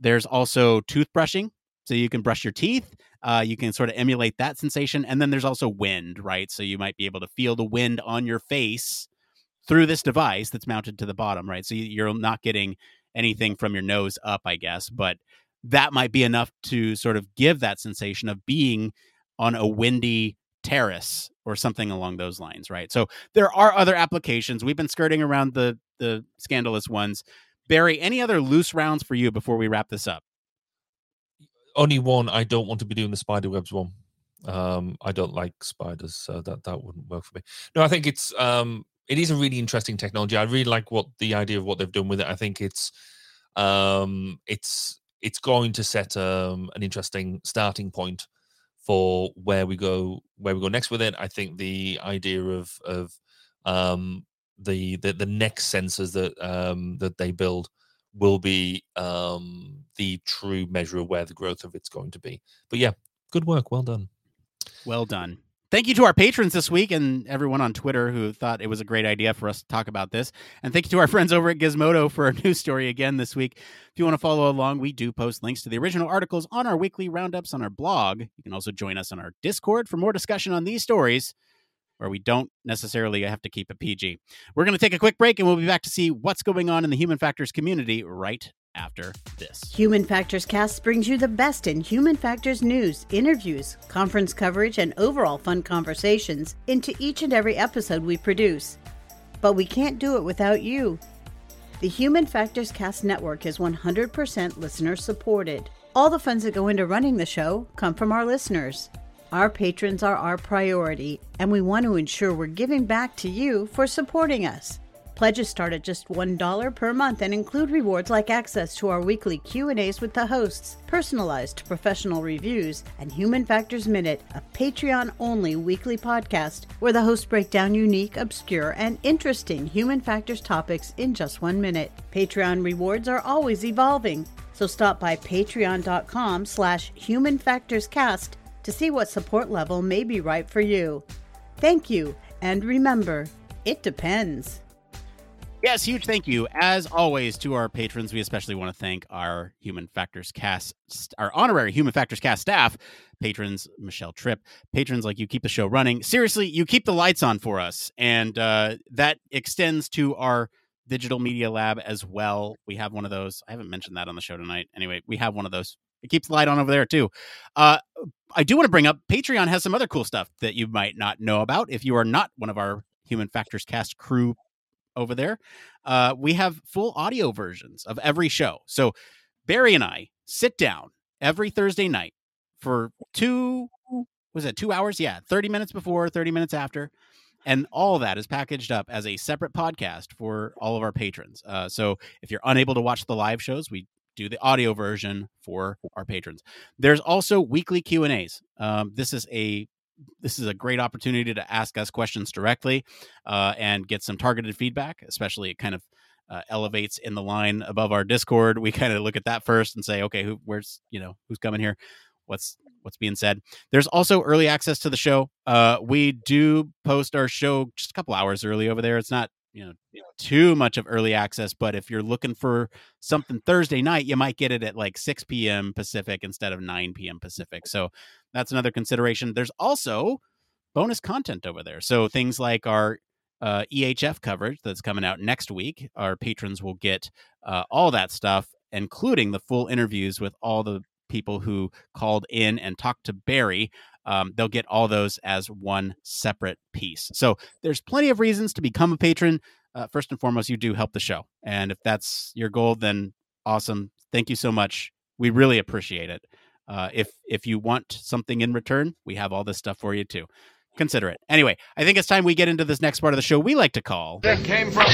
There's also toothbrushing, so you can brush your teeth. Uh, you can sort of emulate that sensation, and then there's also wind, right? So you might be able to feel the wind on your face through this device that's mounted to the bottom, right? So you're not getting anything from your nose up, I guess, but that might be enough to sort of give that sensation of being on a windy terrace or something along those lines, right? So there are other applications. We've been skirting around the the scandalous ones. Barry, any other loose rounds for you before we wrap this up? Only one. I don't want to be doing the spider webs one. Um, I don't like spiders, so that that wouldn't work for me. No, I think it's um, it is a really interesting technology. I really like what the idea of what they've done with it. I think it's um, it's it's going to set um, an interesting starting point for where we go where we go next with it. I think the idea of of um, the the, the next sensors that um, that they build will be um, the true measure of where the growth of it's going to be. But yeah, good work. Well done. Well done. Thank you to our patrons this week and everyone on Twitter who thought it was a great idea for us to talk about this. And thank you to our friends over at Gizmodo for a news story again this week. If you want to follow along, we do post links to the original articles on our weekly roundups on our blog. You can also join us on our Discord for more discussion on these stories where we don't necessarily have to keep a PG. We're going to take a quick break and we'll be back to see what's going on in the human factors community right after this. Human Factors Cast brings you the best in human factors news, interviews, conference coverage, and overall fun conversations into each and every episode we produce. But we can't do it without you. The Human Factors Cast network is 100% listener supported. All the funds that go into running the show come from our listeners. Our patrons are our priority, and we want to ensure we're giving back to you for supporting us. Pledges start at just $1 per month and include rewards like access to our weekly Q&As with the hosts, personalized professional reviews, and Human Factors Minute, a Patreon-only weekly podcast where the hosts break down unique, obscure, and interesting human factors topics in just 1 minute. Patreon rewards are always evolving, so stop by patreon.com slash humanfactorscast to see what support level may be right for you. Thank you, and remember, it depends. Yes, huge thank you as always to our patrons. We especially want to thank our Human Factors Cast, our honorary Human Factors Cast staff, patrons Michelle Tripp, patrons like you keep the show running. Seriously, you keep the lights on for us, and uh, that extends to our digital media lab as well. We have one of those. I haven't mentioned that on the show tonight. Anyway, we have one of those. It keeps the light on over there too. Uh, I do want to bring up Patreon has some other cool stuff that you might not know about if you are not one of our Human Factors Cast crew over there. Uh, we have full audio versions of every show. So Barry and I sit down every Thursday night for two was it two hours? Yeah, 30 minutes before, 30 minutes after. And all that is packaged up as a separate podcast for all of our patrons. Uh, so if you're unable to watch the live shows, we do the audio version for our patrons. There's also weekly Q and A's. Um, this is a this is a great opportunity to ask us questions directly uh, and get some targeted feedback. Especially, it kind of uh, elevates in the line above our Discord. We kind of look at that first and say, okay, who, where's you know who's coming here? What's what's being said? There's also early access to the show. Uh, we do post our show just a couple hours early over there. It's not you know too much of early access but if you're looking for something thursday night you might get it at like 6 p.m pacific instead of 9 p.m pacific so that's another consideration. There's also bonus content over there so things like our uh, ehf coverage that's coming out next week our patrons will get uh, all that stuff including the full interviews with all the people who called in and talked to barry um, they'll get all those as one separate piece. So there's plenty of reasons to become a patron. Uh, first and foremost, you do help the show. And if that's your goal, then awesome. Thank you so much. We really appreciate it. Uh, if if you want something in return, we have all this stuff for you too. Consider it. Anyway, I think it's time we get into this next part of the show we like to call. It came from.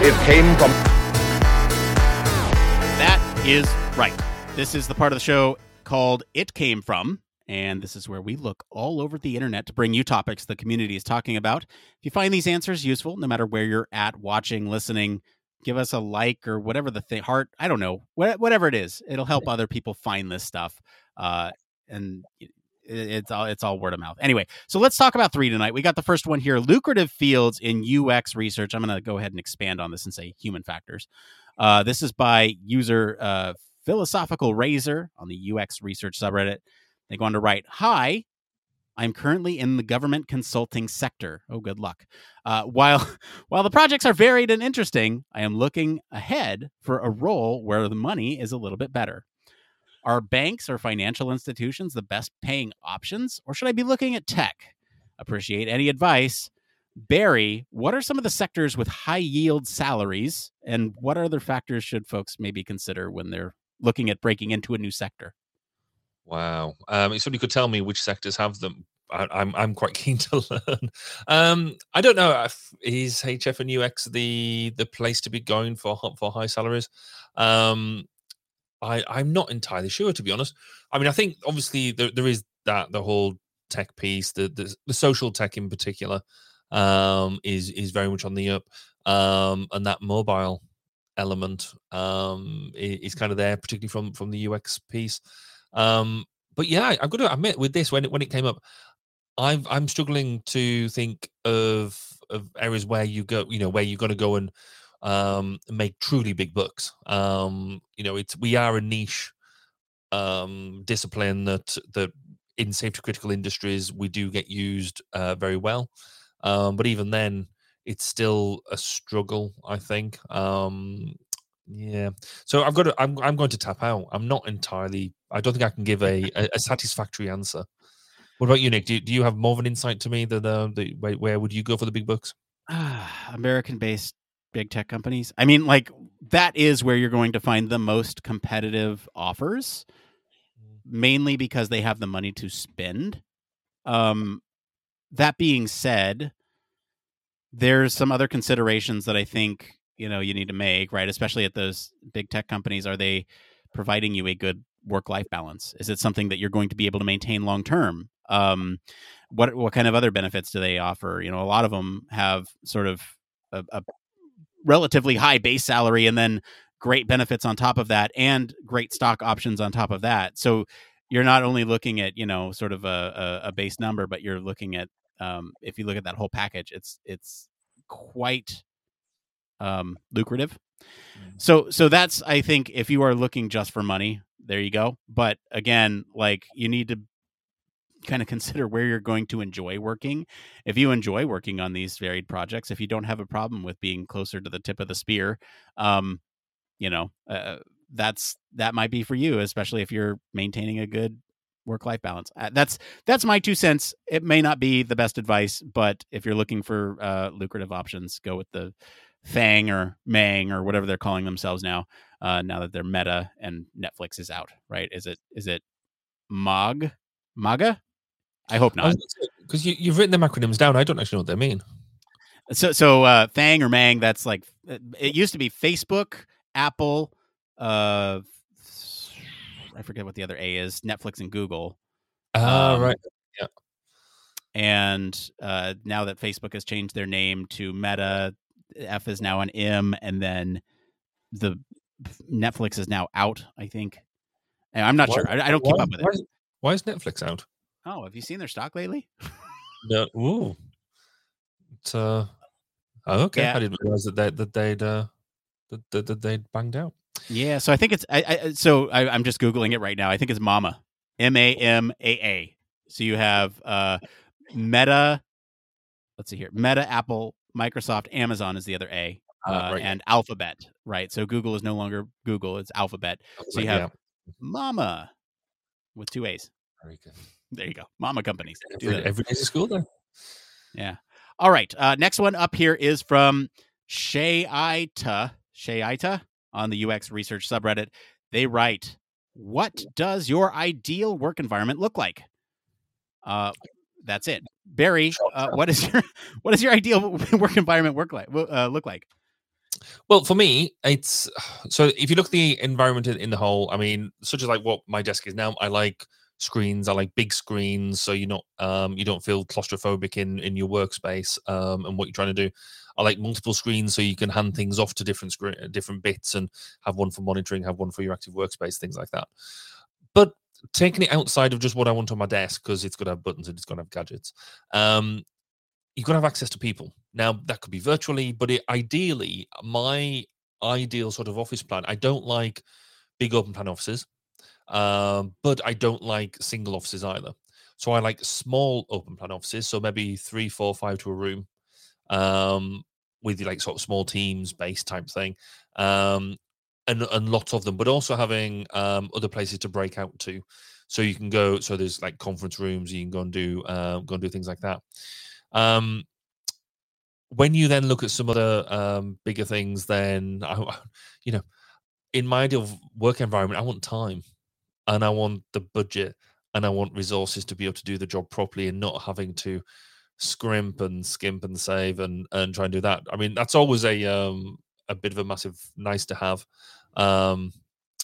It came from. That is right. This is the part of the show called It Came From. And this is where we look all over the internet to bring you topics the community is talking about. If you find these answers useful, no matter where you're at, watching, listening, give us a like or whatever the thing, heart, I don't know, whatever it is. It'll help other people find this stuff. Uh, and it's all it's all word of mouth. Anyway, so let's talk about three tonight. We got the first one here: lucrative fields in UX research. I'm going to go ahead and expand on this and say human factors. Uh, this is by user uh, Philosophical Razor on the UX research subreddit. They go on to write, Hi, I'm currently in the government consulting sector. Oh, good luck. Uh, while while the projects are varied and interesting, I am looking ahead for a role where the money is a little bit better. Are banks or financial institutions the best paying options, or should I be looking at tech? Appreciate any advice. Barry, what are some of the sectors with high yield salaries, and what other factors should folks maybe consider when they're looking at breaking into a new sector? Wow. Um, if somebody could tell me which sectors have them, I, am I'm, I'm quite keen to learn. Um, I don't know. If, is HF and UX the the place to be going for for high salaries? Um, I I'm not entirely sure to be honest. I mean, I think obviously there, there is that the whole tech piece, the, the the social tech in particular, um, is is very much on the up, um, and that mobile element um, is, kind of there, particularly from from the UX piece. Um, but yeah, I've got to admit with this when it when it came up, I'm I'm struggling to think of of areas where you go, you know, where you're going to go and um, make truly big books. Um, you know, it's we are a niche um, discipline that that in safety critical industries, we do get used uh, very well. Um, but even then, it's still a struggle, I think. Um, yeah. So I've got to, I'm, I'm going to tap out. I'm not entirely, I don't think I can give a, a, a satisfactory answer. What about you, Nick? Do you, do you have more of an insight to me than uh, the, where, where would you go for the big books? American based big tech companies. I mean, like that is where you're going to find the most competitive offers, mainly because they have the money to spend. Um, that being said, there's some other considerations that I think you know you need to make, right? Especially at those big tech companies, are they providing you a good work life balance? Is it something that you're going to be able to maintain long term? Um, what what kind of other benefits do they offer? You know, a lot of them have sort of a, a relatively high base salary and then great benefits on top of that and great stock options on top of that. So you're not only looking at you know sort of a, a, a base number, but you're looking at um, if you look at that whole package, it's it's quite um, lucrative. Mm. So so that's I think if you are looking just for money, there you go. But again, like you need to kind of consider where you're going to enjoy working. If you enjoy working on these varied projects, if you don't have a problem with being closer to the tip of the spear, um, you know, uh, that's that might be for you, especially if you're maintaining a good work life balance. Uh, that's that's my two cents. It may not be the best advice, but if you're looking for uh, lucrative options, go with the Fang or Mang or whatever they're calling themselves now. Uh, now that they're Meta and Netflix is out, right? Is it is it Mog Maga? I hope not. Because you, you've written the acronyms down. I don't actually know what they mean. So so uh, Fang or Mang? That's like it used to be Facebook, Apple, uh, I forget what the other A is. Netflix and Google. Uh, um, right. Yeah. And uh, now that Facebook has changed their name to Meta, F is now an M, and then the Netflix is now out. I think. And I'm not why, sure. I, I don't keep why, up with why, it. Why is Netflix out? Oh, have you seen their stock lately? no. Ooh. It's, uh, oh, okay. Yeah. I didn't realize that they that they'd uh, that, that, that they'd banged out. Yeah, so I think it's I, I so I, am just googling it right now. I think it's Mama, M A M A A. So you have uh, Meta. Let's see here: Meta, Apple, Microsoft, Amazon is the other A, uh, uh, right. and Alphabet. Right. So Google is no longer Google; it's Alphabet. So you have yeah. Mama with two A's. Very good. There you go, Mama companies. Every, every day's a school day. Yeah. All right. Uh, next one up here is from Shayita. Shaita on the UX research subreddit. They write, "What does your ideal work environment look like?" Uh, that's it. Barry, uh, what is your what does your ideal work environment work like uh, look like? Well, for me, it's so if you look at the environment in the whole, I mean, such as like what my desk is now, I like screens. I like big screens, so you're not um, you don't feel claustrophobic in in your workspace um, and what you're trying to do. I like multiple screens so you can hand things off to different screen, different bits and have one for monitoring, have one for your active workspace, things like that. But taking it outside of just what I want on my desk because it's going to have buttons and it's going to have gadgets. Um, you've got to have access to people. Now that could be virtually, but it, ideally, my ideal sort of office plan. I don't like big open plan offices, um, but I don't like single offices either. So I like small open plan offices. So maybe three, four, five to a room, um, with like sort of small teams based type thing, um, and and lots of them, but also having um, other places to break out to, so you can go. So there's like conference rooms, you can go and do uh, go and do things like that. Um, when you then look at some other um, bigger things, then I, you know, in my ideal work environment, I want time, and I want the budget, and I want resources to be able to do the job properly, and not having to scrimp and skimp and save and and try and do that. I mean, that's always a um a bit of a massive nice to have. Um,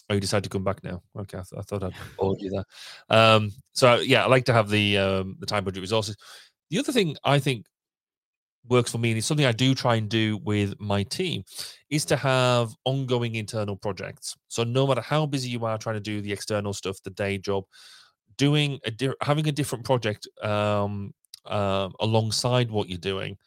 oh, you decide to come back now? Okay, I, th- I thought I'd bored you there. Um, so yeah, I like to have the um the time budget resources. The other thing I think works for me and it's something I do try and do with my team is to have ongoing internal projects. So no matter how busy you are trying to do the external stuff, the day job, doing a di- having a different project um, uh, alongside what you're doing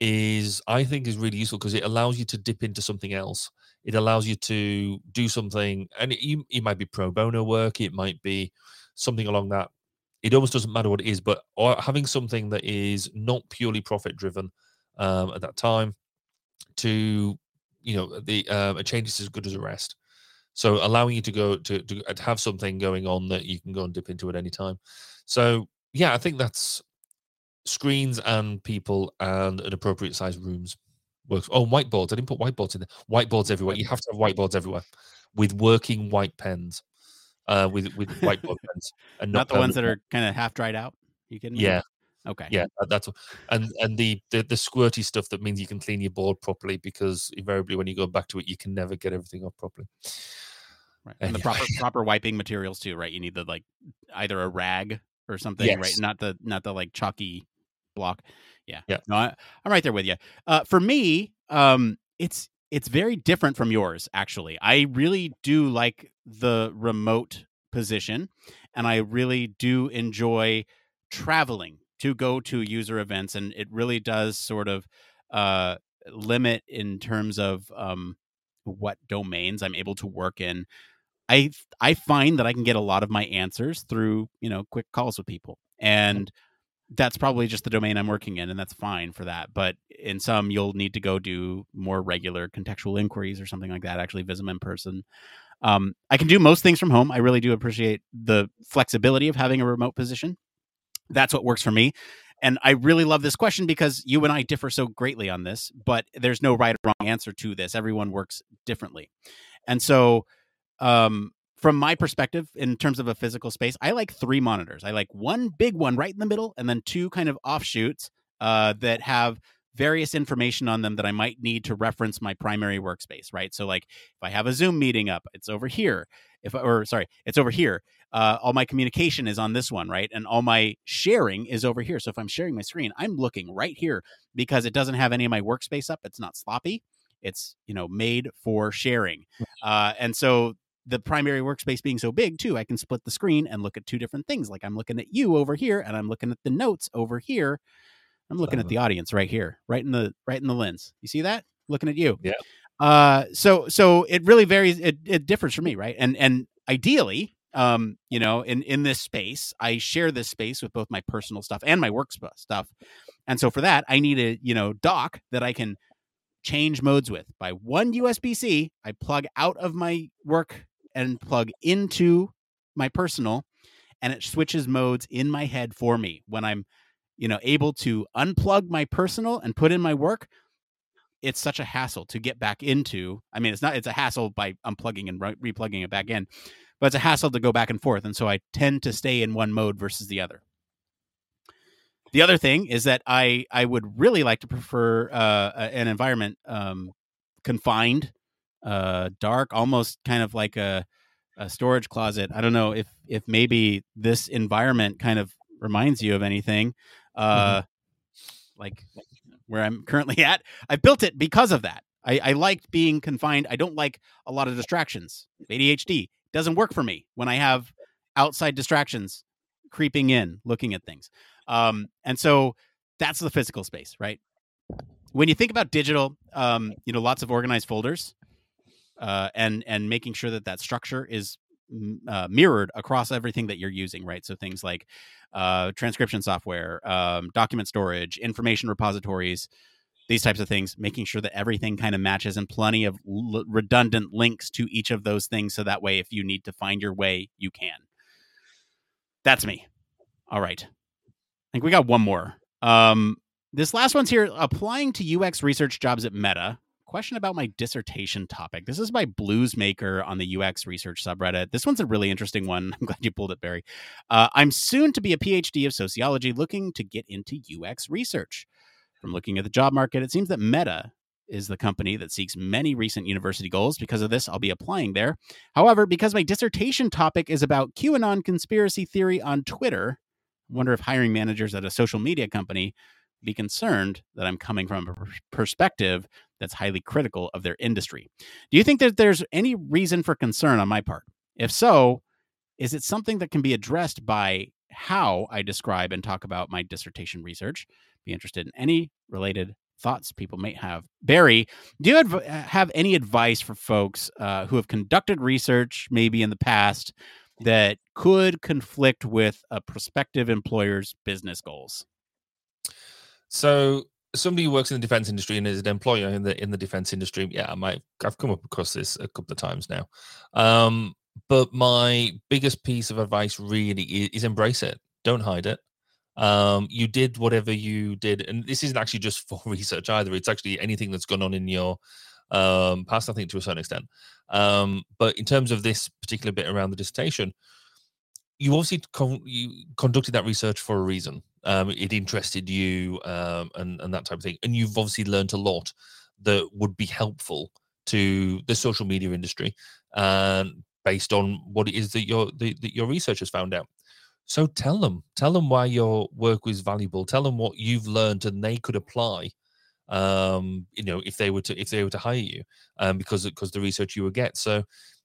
is I think is really useful because it allows you to dip into something else. It allows you to do something, and it, it might be pro bono work, it might be something along that it almost doesn't matter what it is, but having something that is not purely profit driven um, at that time to you know the um, a change is as good as a rest. So allowing you to go to to have something going on that you can go and dip into at any time. So yeah, I think that's screens and people and an appropriate size rooms works. Oh, whiteboards. I didn't put whiteboards in there. Whiteboards everywhere. You have to have whiteboards everywhere with working white pens. Uh, with with whiteboard pens, and not, not the ones that are kind of half dried out. You can yeah. Okay. Yeah, that's and and the, the the squirty stuff that means you can clean your board properly because invariably when you go back to it, you can never get everything off properly. Right. And the proper proper wiping materials too, right? You need the like either a rag or something, yes. right? Not the not the like chalky block. Yeah. Yeah. No, I, am right there with you. Uh, for me, um, it's it's very different from yours. Actually, I really do like the remote position, and I really do enjoy traveling to go to user events, and it really does sort of uh, limit in terms of um, what domains I'm able to work in. I I find that I can get a lot of my answers through you know quick calls with people, and that's probably just the domain I'm working in, and that's fine for that. But in some, you'll need to go do more regular contextual inquiries or something like that. Actually, visit them in person. Um, I can do most things from home. I really do appreciate the flexibility of having a remote position. That's what works for me. And I really love this question because you and I differ so greatly on this, but there's no right or wrong answer to this. Everyone works differently. And so, um, from my perspective, in terms of a physical space, I like three monitors. I like one big one right in the middle, and then two kind of offshoots uh, that have various information on them that I might need to reference my primary workspace, right? So, like if I have a Zoom meeting up, it's over here. If or sorry, it's over here. Uh, all my communication is on this one, right? And all my sharing is over here. So if I'm sharing my screen, I'm looking right here because it doesn't have any of my workspace up. It's not sloppy. It's you know made for sharing, uh, and so the primary workspace being so big too, I can split the screen and look at two different things. Like I'm looking at you over here, and I'm looking at the notes over here. I'm looking at the audience right here, right in the right in the lens. You see that? Looking at you. Yeah. Uh, so so it really varies. It, it differs for me, right? And and ideally, um, you know, in in this space, I share this space with both my personal stuff and my work stuff. And so for that, I need a you know dock that I can change modes with. By one USB C, I plug out of my work and plug into my personal and it switches modes in my head for me. When i'm you know able to unplug my personal and put in my work it's such a hassle to get back into i mean it's not it's a hassle by unplugging and re- replugging it back in but it's a hassle to go back and forth and so i tend to stay in one mode versus the other. The other thing is that i i would really like to prefer uh, an environment um, confined uh, dark, almost kind of like a, a storage closet. I don't know if if maybe this environment kind of reminds you of anything, uh, mm-hmm. like where I'm currently at. I built it because of that. I, I liked being confined. I don't like a lot of distractions. ADHD doesn't work for me when I have outside distractions creeping in, looking at things. Um, and so that's the physical space, right? When you think about digital, um, you know, lots of organized folders uh, and and making sure that that structure is uh, mirrored across everything that you're using, right? So things like uh, transcription software, um, document storage, information repositories, these types of things, making sure that everything kind of matches and plenty of l- redundant links to each of those things. So that way, if you need to find your way, you can. That's me. All right. I think we got one more. Um, this last one's here applying to UX research jobs at Meta question about my dissertation topic. This is by Bluesmaker on the UX research subreddit. This one's a really interesting one. I'm glad you pulled it, Barry. Uh, I'm soon to be a PhD of sociology looking to get into UX research. From looking at the job market, it seems that Meta is the company that seeks many recent university goals. Because of this, I'll be applying there. However, because my dissertation topic is about QAnon conspiracy theory on Twitter, I wonder if hiring managers at a social media company be concerned that I'm coming from a perspective that's highly critical of their industry. Do you think that there's any reason for concern on my part? If so, is it something that can be addressed by how I describe and talk about my dissertation research? Be interested in any related thoughts people may have. Barry, do you have, have any advice for folks uh, who have conducted research maybe in the past that could conflict with a prospective employer's business goals? So somebody who works in the defense industry and is an employer in the in the defense industry, yeah, I might I've come up across this a couple of times now. Um, but my biggest piece of advice really is, is embrace it. Don't hide it. Um, you did whatever you did, and this isn't actually just for research either. It's actually anything that's gone on in your um, past, I think, to a certain extent. Um, but in terms of this particular bit around the dissertation, you obviously con- you conducted that research for a reason. Um, it interested you um, and and that type of thing, and you've obviously learned a lot that would be helpful to the social media industry, and based on what it is that your the, that your research has found out. So tell them, tell them why your work was valuable. Tell them what you've learned, and they could apply um you know if they were to if they were to hire you um because because the research you would get so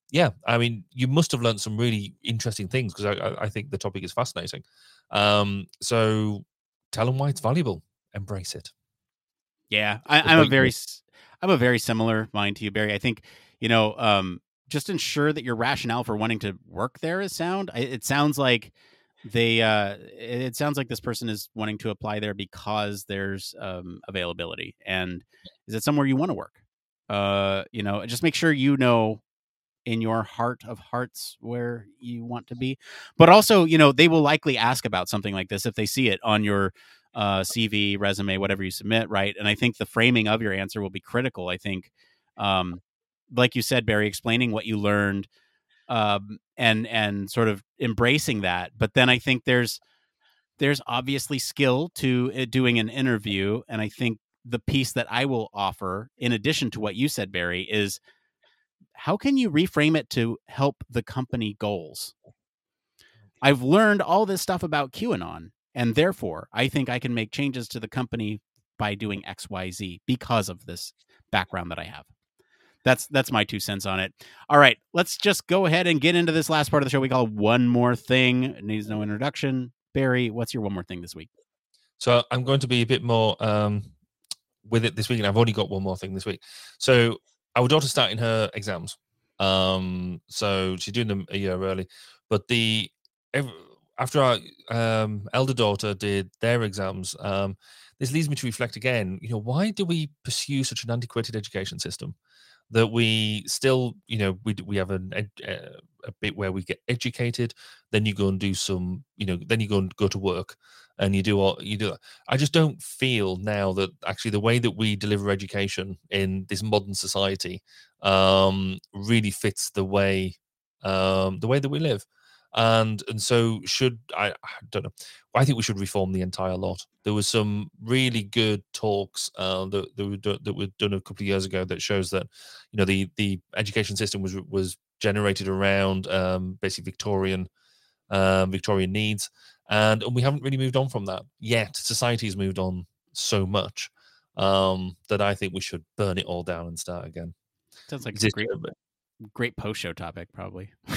yeah i mean you must have learned some really interesting things because I, I think the topic is fascinating um so tell them why it's valuable. Embrace it. Yeah I, i'm a very i'm a very similar mind to you barry. I think you know um just ensure that your rationale for wanting to work there is sound. It sounds like they uh it sounds like this person is wanting to apply there because there's um availability. And is it somewhere you want to work? Uh you know just make sure you know in your heart of hearts where you want to be but also you know they will likely ask about something like this if they see it on your uh cv resume whatever you submit right and i think the framing of your answer will be critical i think um like you said barry explaining what you learned um, and and sort of embracing that. But then I think there's there's obviously skill to uh, doing an interview, and I think the piece that I will offer, in addition to what you said, Barry, is how can you reframe it to help the company goals? I've learned all this stuff about QAnon, and therefore I think I can make changes to the company by doing XYZ because of this background that I have that's that's my two cents on it. All right, let's just go ahead and get into this last part of the show we call one more thing. It needs no introduction. Barry, what's your one more thing this week? So I'm going to be a bit more um, with it this week, and I've only got one more thing this week. So our daughter's starting her exams. Um, so she's doing them a year early, but the after our um, elder daughter did their exams, um, this leads me to reflect again. You know, why do we pursue such an antiquated education system? that we still, you know, we we have an, a, a bit where we get educated, then you go and do some, you know, then you go and go to work, and you do all you do. I just don't feel now that actually the way that we deliver education in this modern society um, really fits the way um, the way that we live and and so should I, I don't know I think we should reform the entire lot. There was some really good talks uh, that that were, done, that were done a couple of years ago that shows that you know the the education system was was generated around um, basically Victorian um, Victorian needs, and, and we haven't really moved on from that yet. Society's moved on so much um, that I think we should burn it all down and start again. Sounds like a great, great post show topic, probably.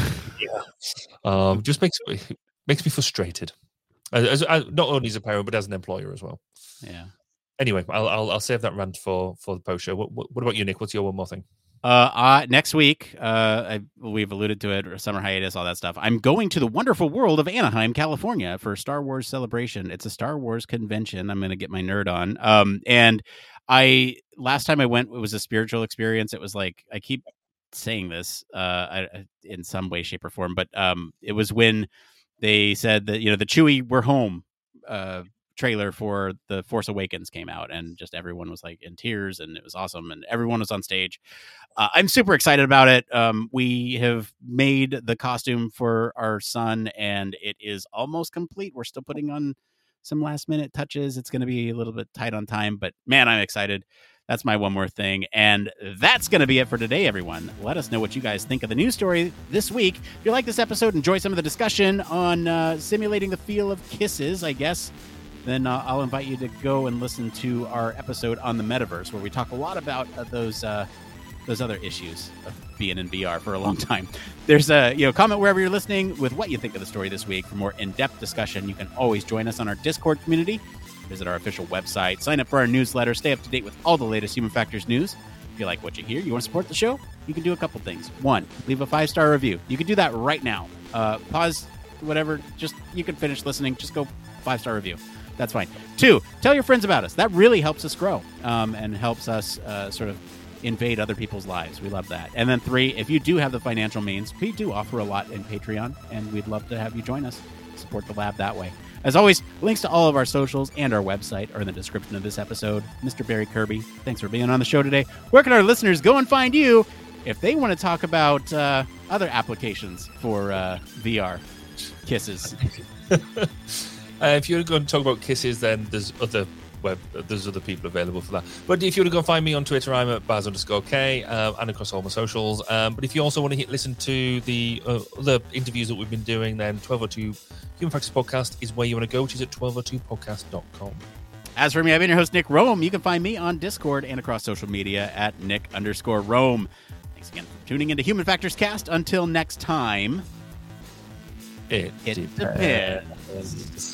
yeah, um, just makes makes me frustrated. As, as, not only as a parent, but as an employer as well. Yeah. Anyway, I'll I'll, I'll save that rant for for the post show. What, what, what about you, Nick? What's your one more thing? Uh, uh, next week, uh, I, we've alluded to it, or summer hiatus, all that stuff. I'm going to the wonderful world of Anaheim, California for Star Wars celebration. It's a Star Wars convention. I'm going to get my nerd on. Um, and I last time I went, it was a spiritual experience. It was like I keep saying this, uh, in some way, shape, or form, but um, it was when they said that you know the Chewie "We're Home" uh, trailer for the Force Awakens came out, and just everyone was like in tears, and it was awesome, and everyone was on stage. Uh, I'm super excited about it. Um, we have made the costume for our son, and it is almost complete. We're still putting on some last minute touches. It's going to be a little bit tight on time, but man, I'm excited. That's my one more thing. And that's going to be it for today, everyone. Let us know what you guys think of the news story this week. If you like this episode, enjoy some of the discussion on uh, simulating the feel of kisses, I guess, then uh, I'll invite you to go and listen to our episode on the metaverse, where we talk a lot about uh, those. Uh, those other issues of being in VR for a long time. There's a you know comment wherever you're listening with what you think of the story this week. For more in-depth discussion, you can always join us on our Discord community Visit our official website, sign up for our newsletter, stay up to date with all the latest Human Factors news. If you like what you hear, you want to support the show, you can do a couple things. One, leave a five star review. You can do that right now Uh, pause, whatever. Just you can finish listening. Just go five star review. That's fine. Two, tell your friends about us. That really helps us grow um, and helps us uh, sort of invade other people's lives. We love that. And then three, if you do have the financial means, we do offer a lot in Patreon, and we'd love to have you join us. Support the lab that way. As always, links to all of our socials and our website are in the description of this episode. Mr. Barry Kirby, thanks for being on the show today. Where can our listeners go and find you if they want to talk about uh, other applications for uh, VR kisses? uh, if you're going to talk about kisses, then there's other web. There's other people available for that. But if you want to go find me on Twitter, I'm at Baz underscore K uh, and across all my socials. Um, but if you also want to hit, listen to the uh, other interviews that we've been doing, then 1202 Human Factors Podcast is where you want to go, which is at 1202podcast.com. As for me, I've been your host, Nick Roome. You can find me on Discord and across social media at Nick underscore Roome. Thanks again for tuning into Human Factors Cast. Until next time, it, it depends. depends.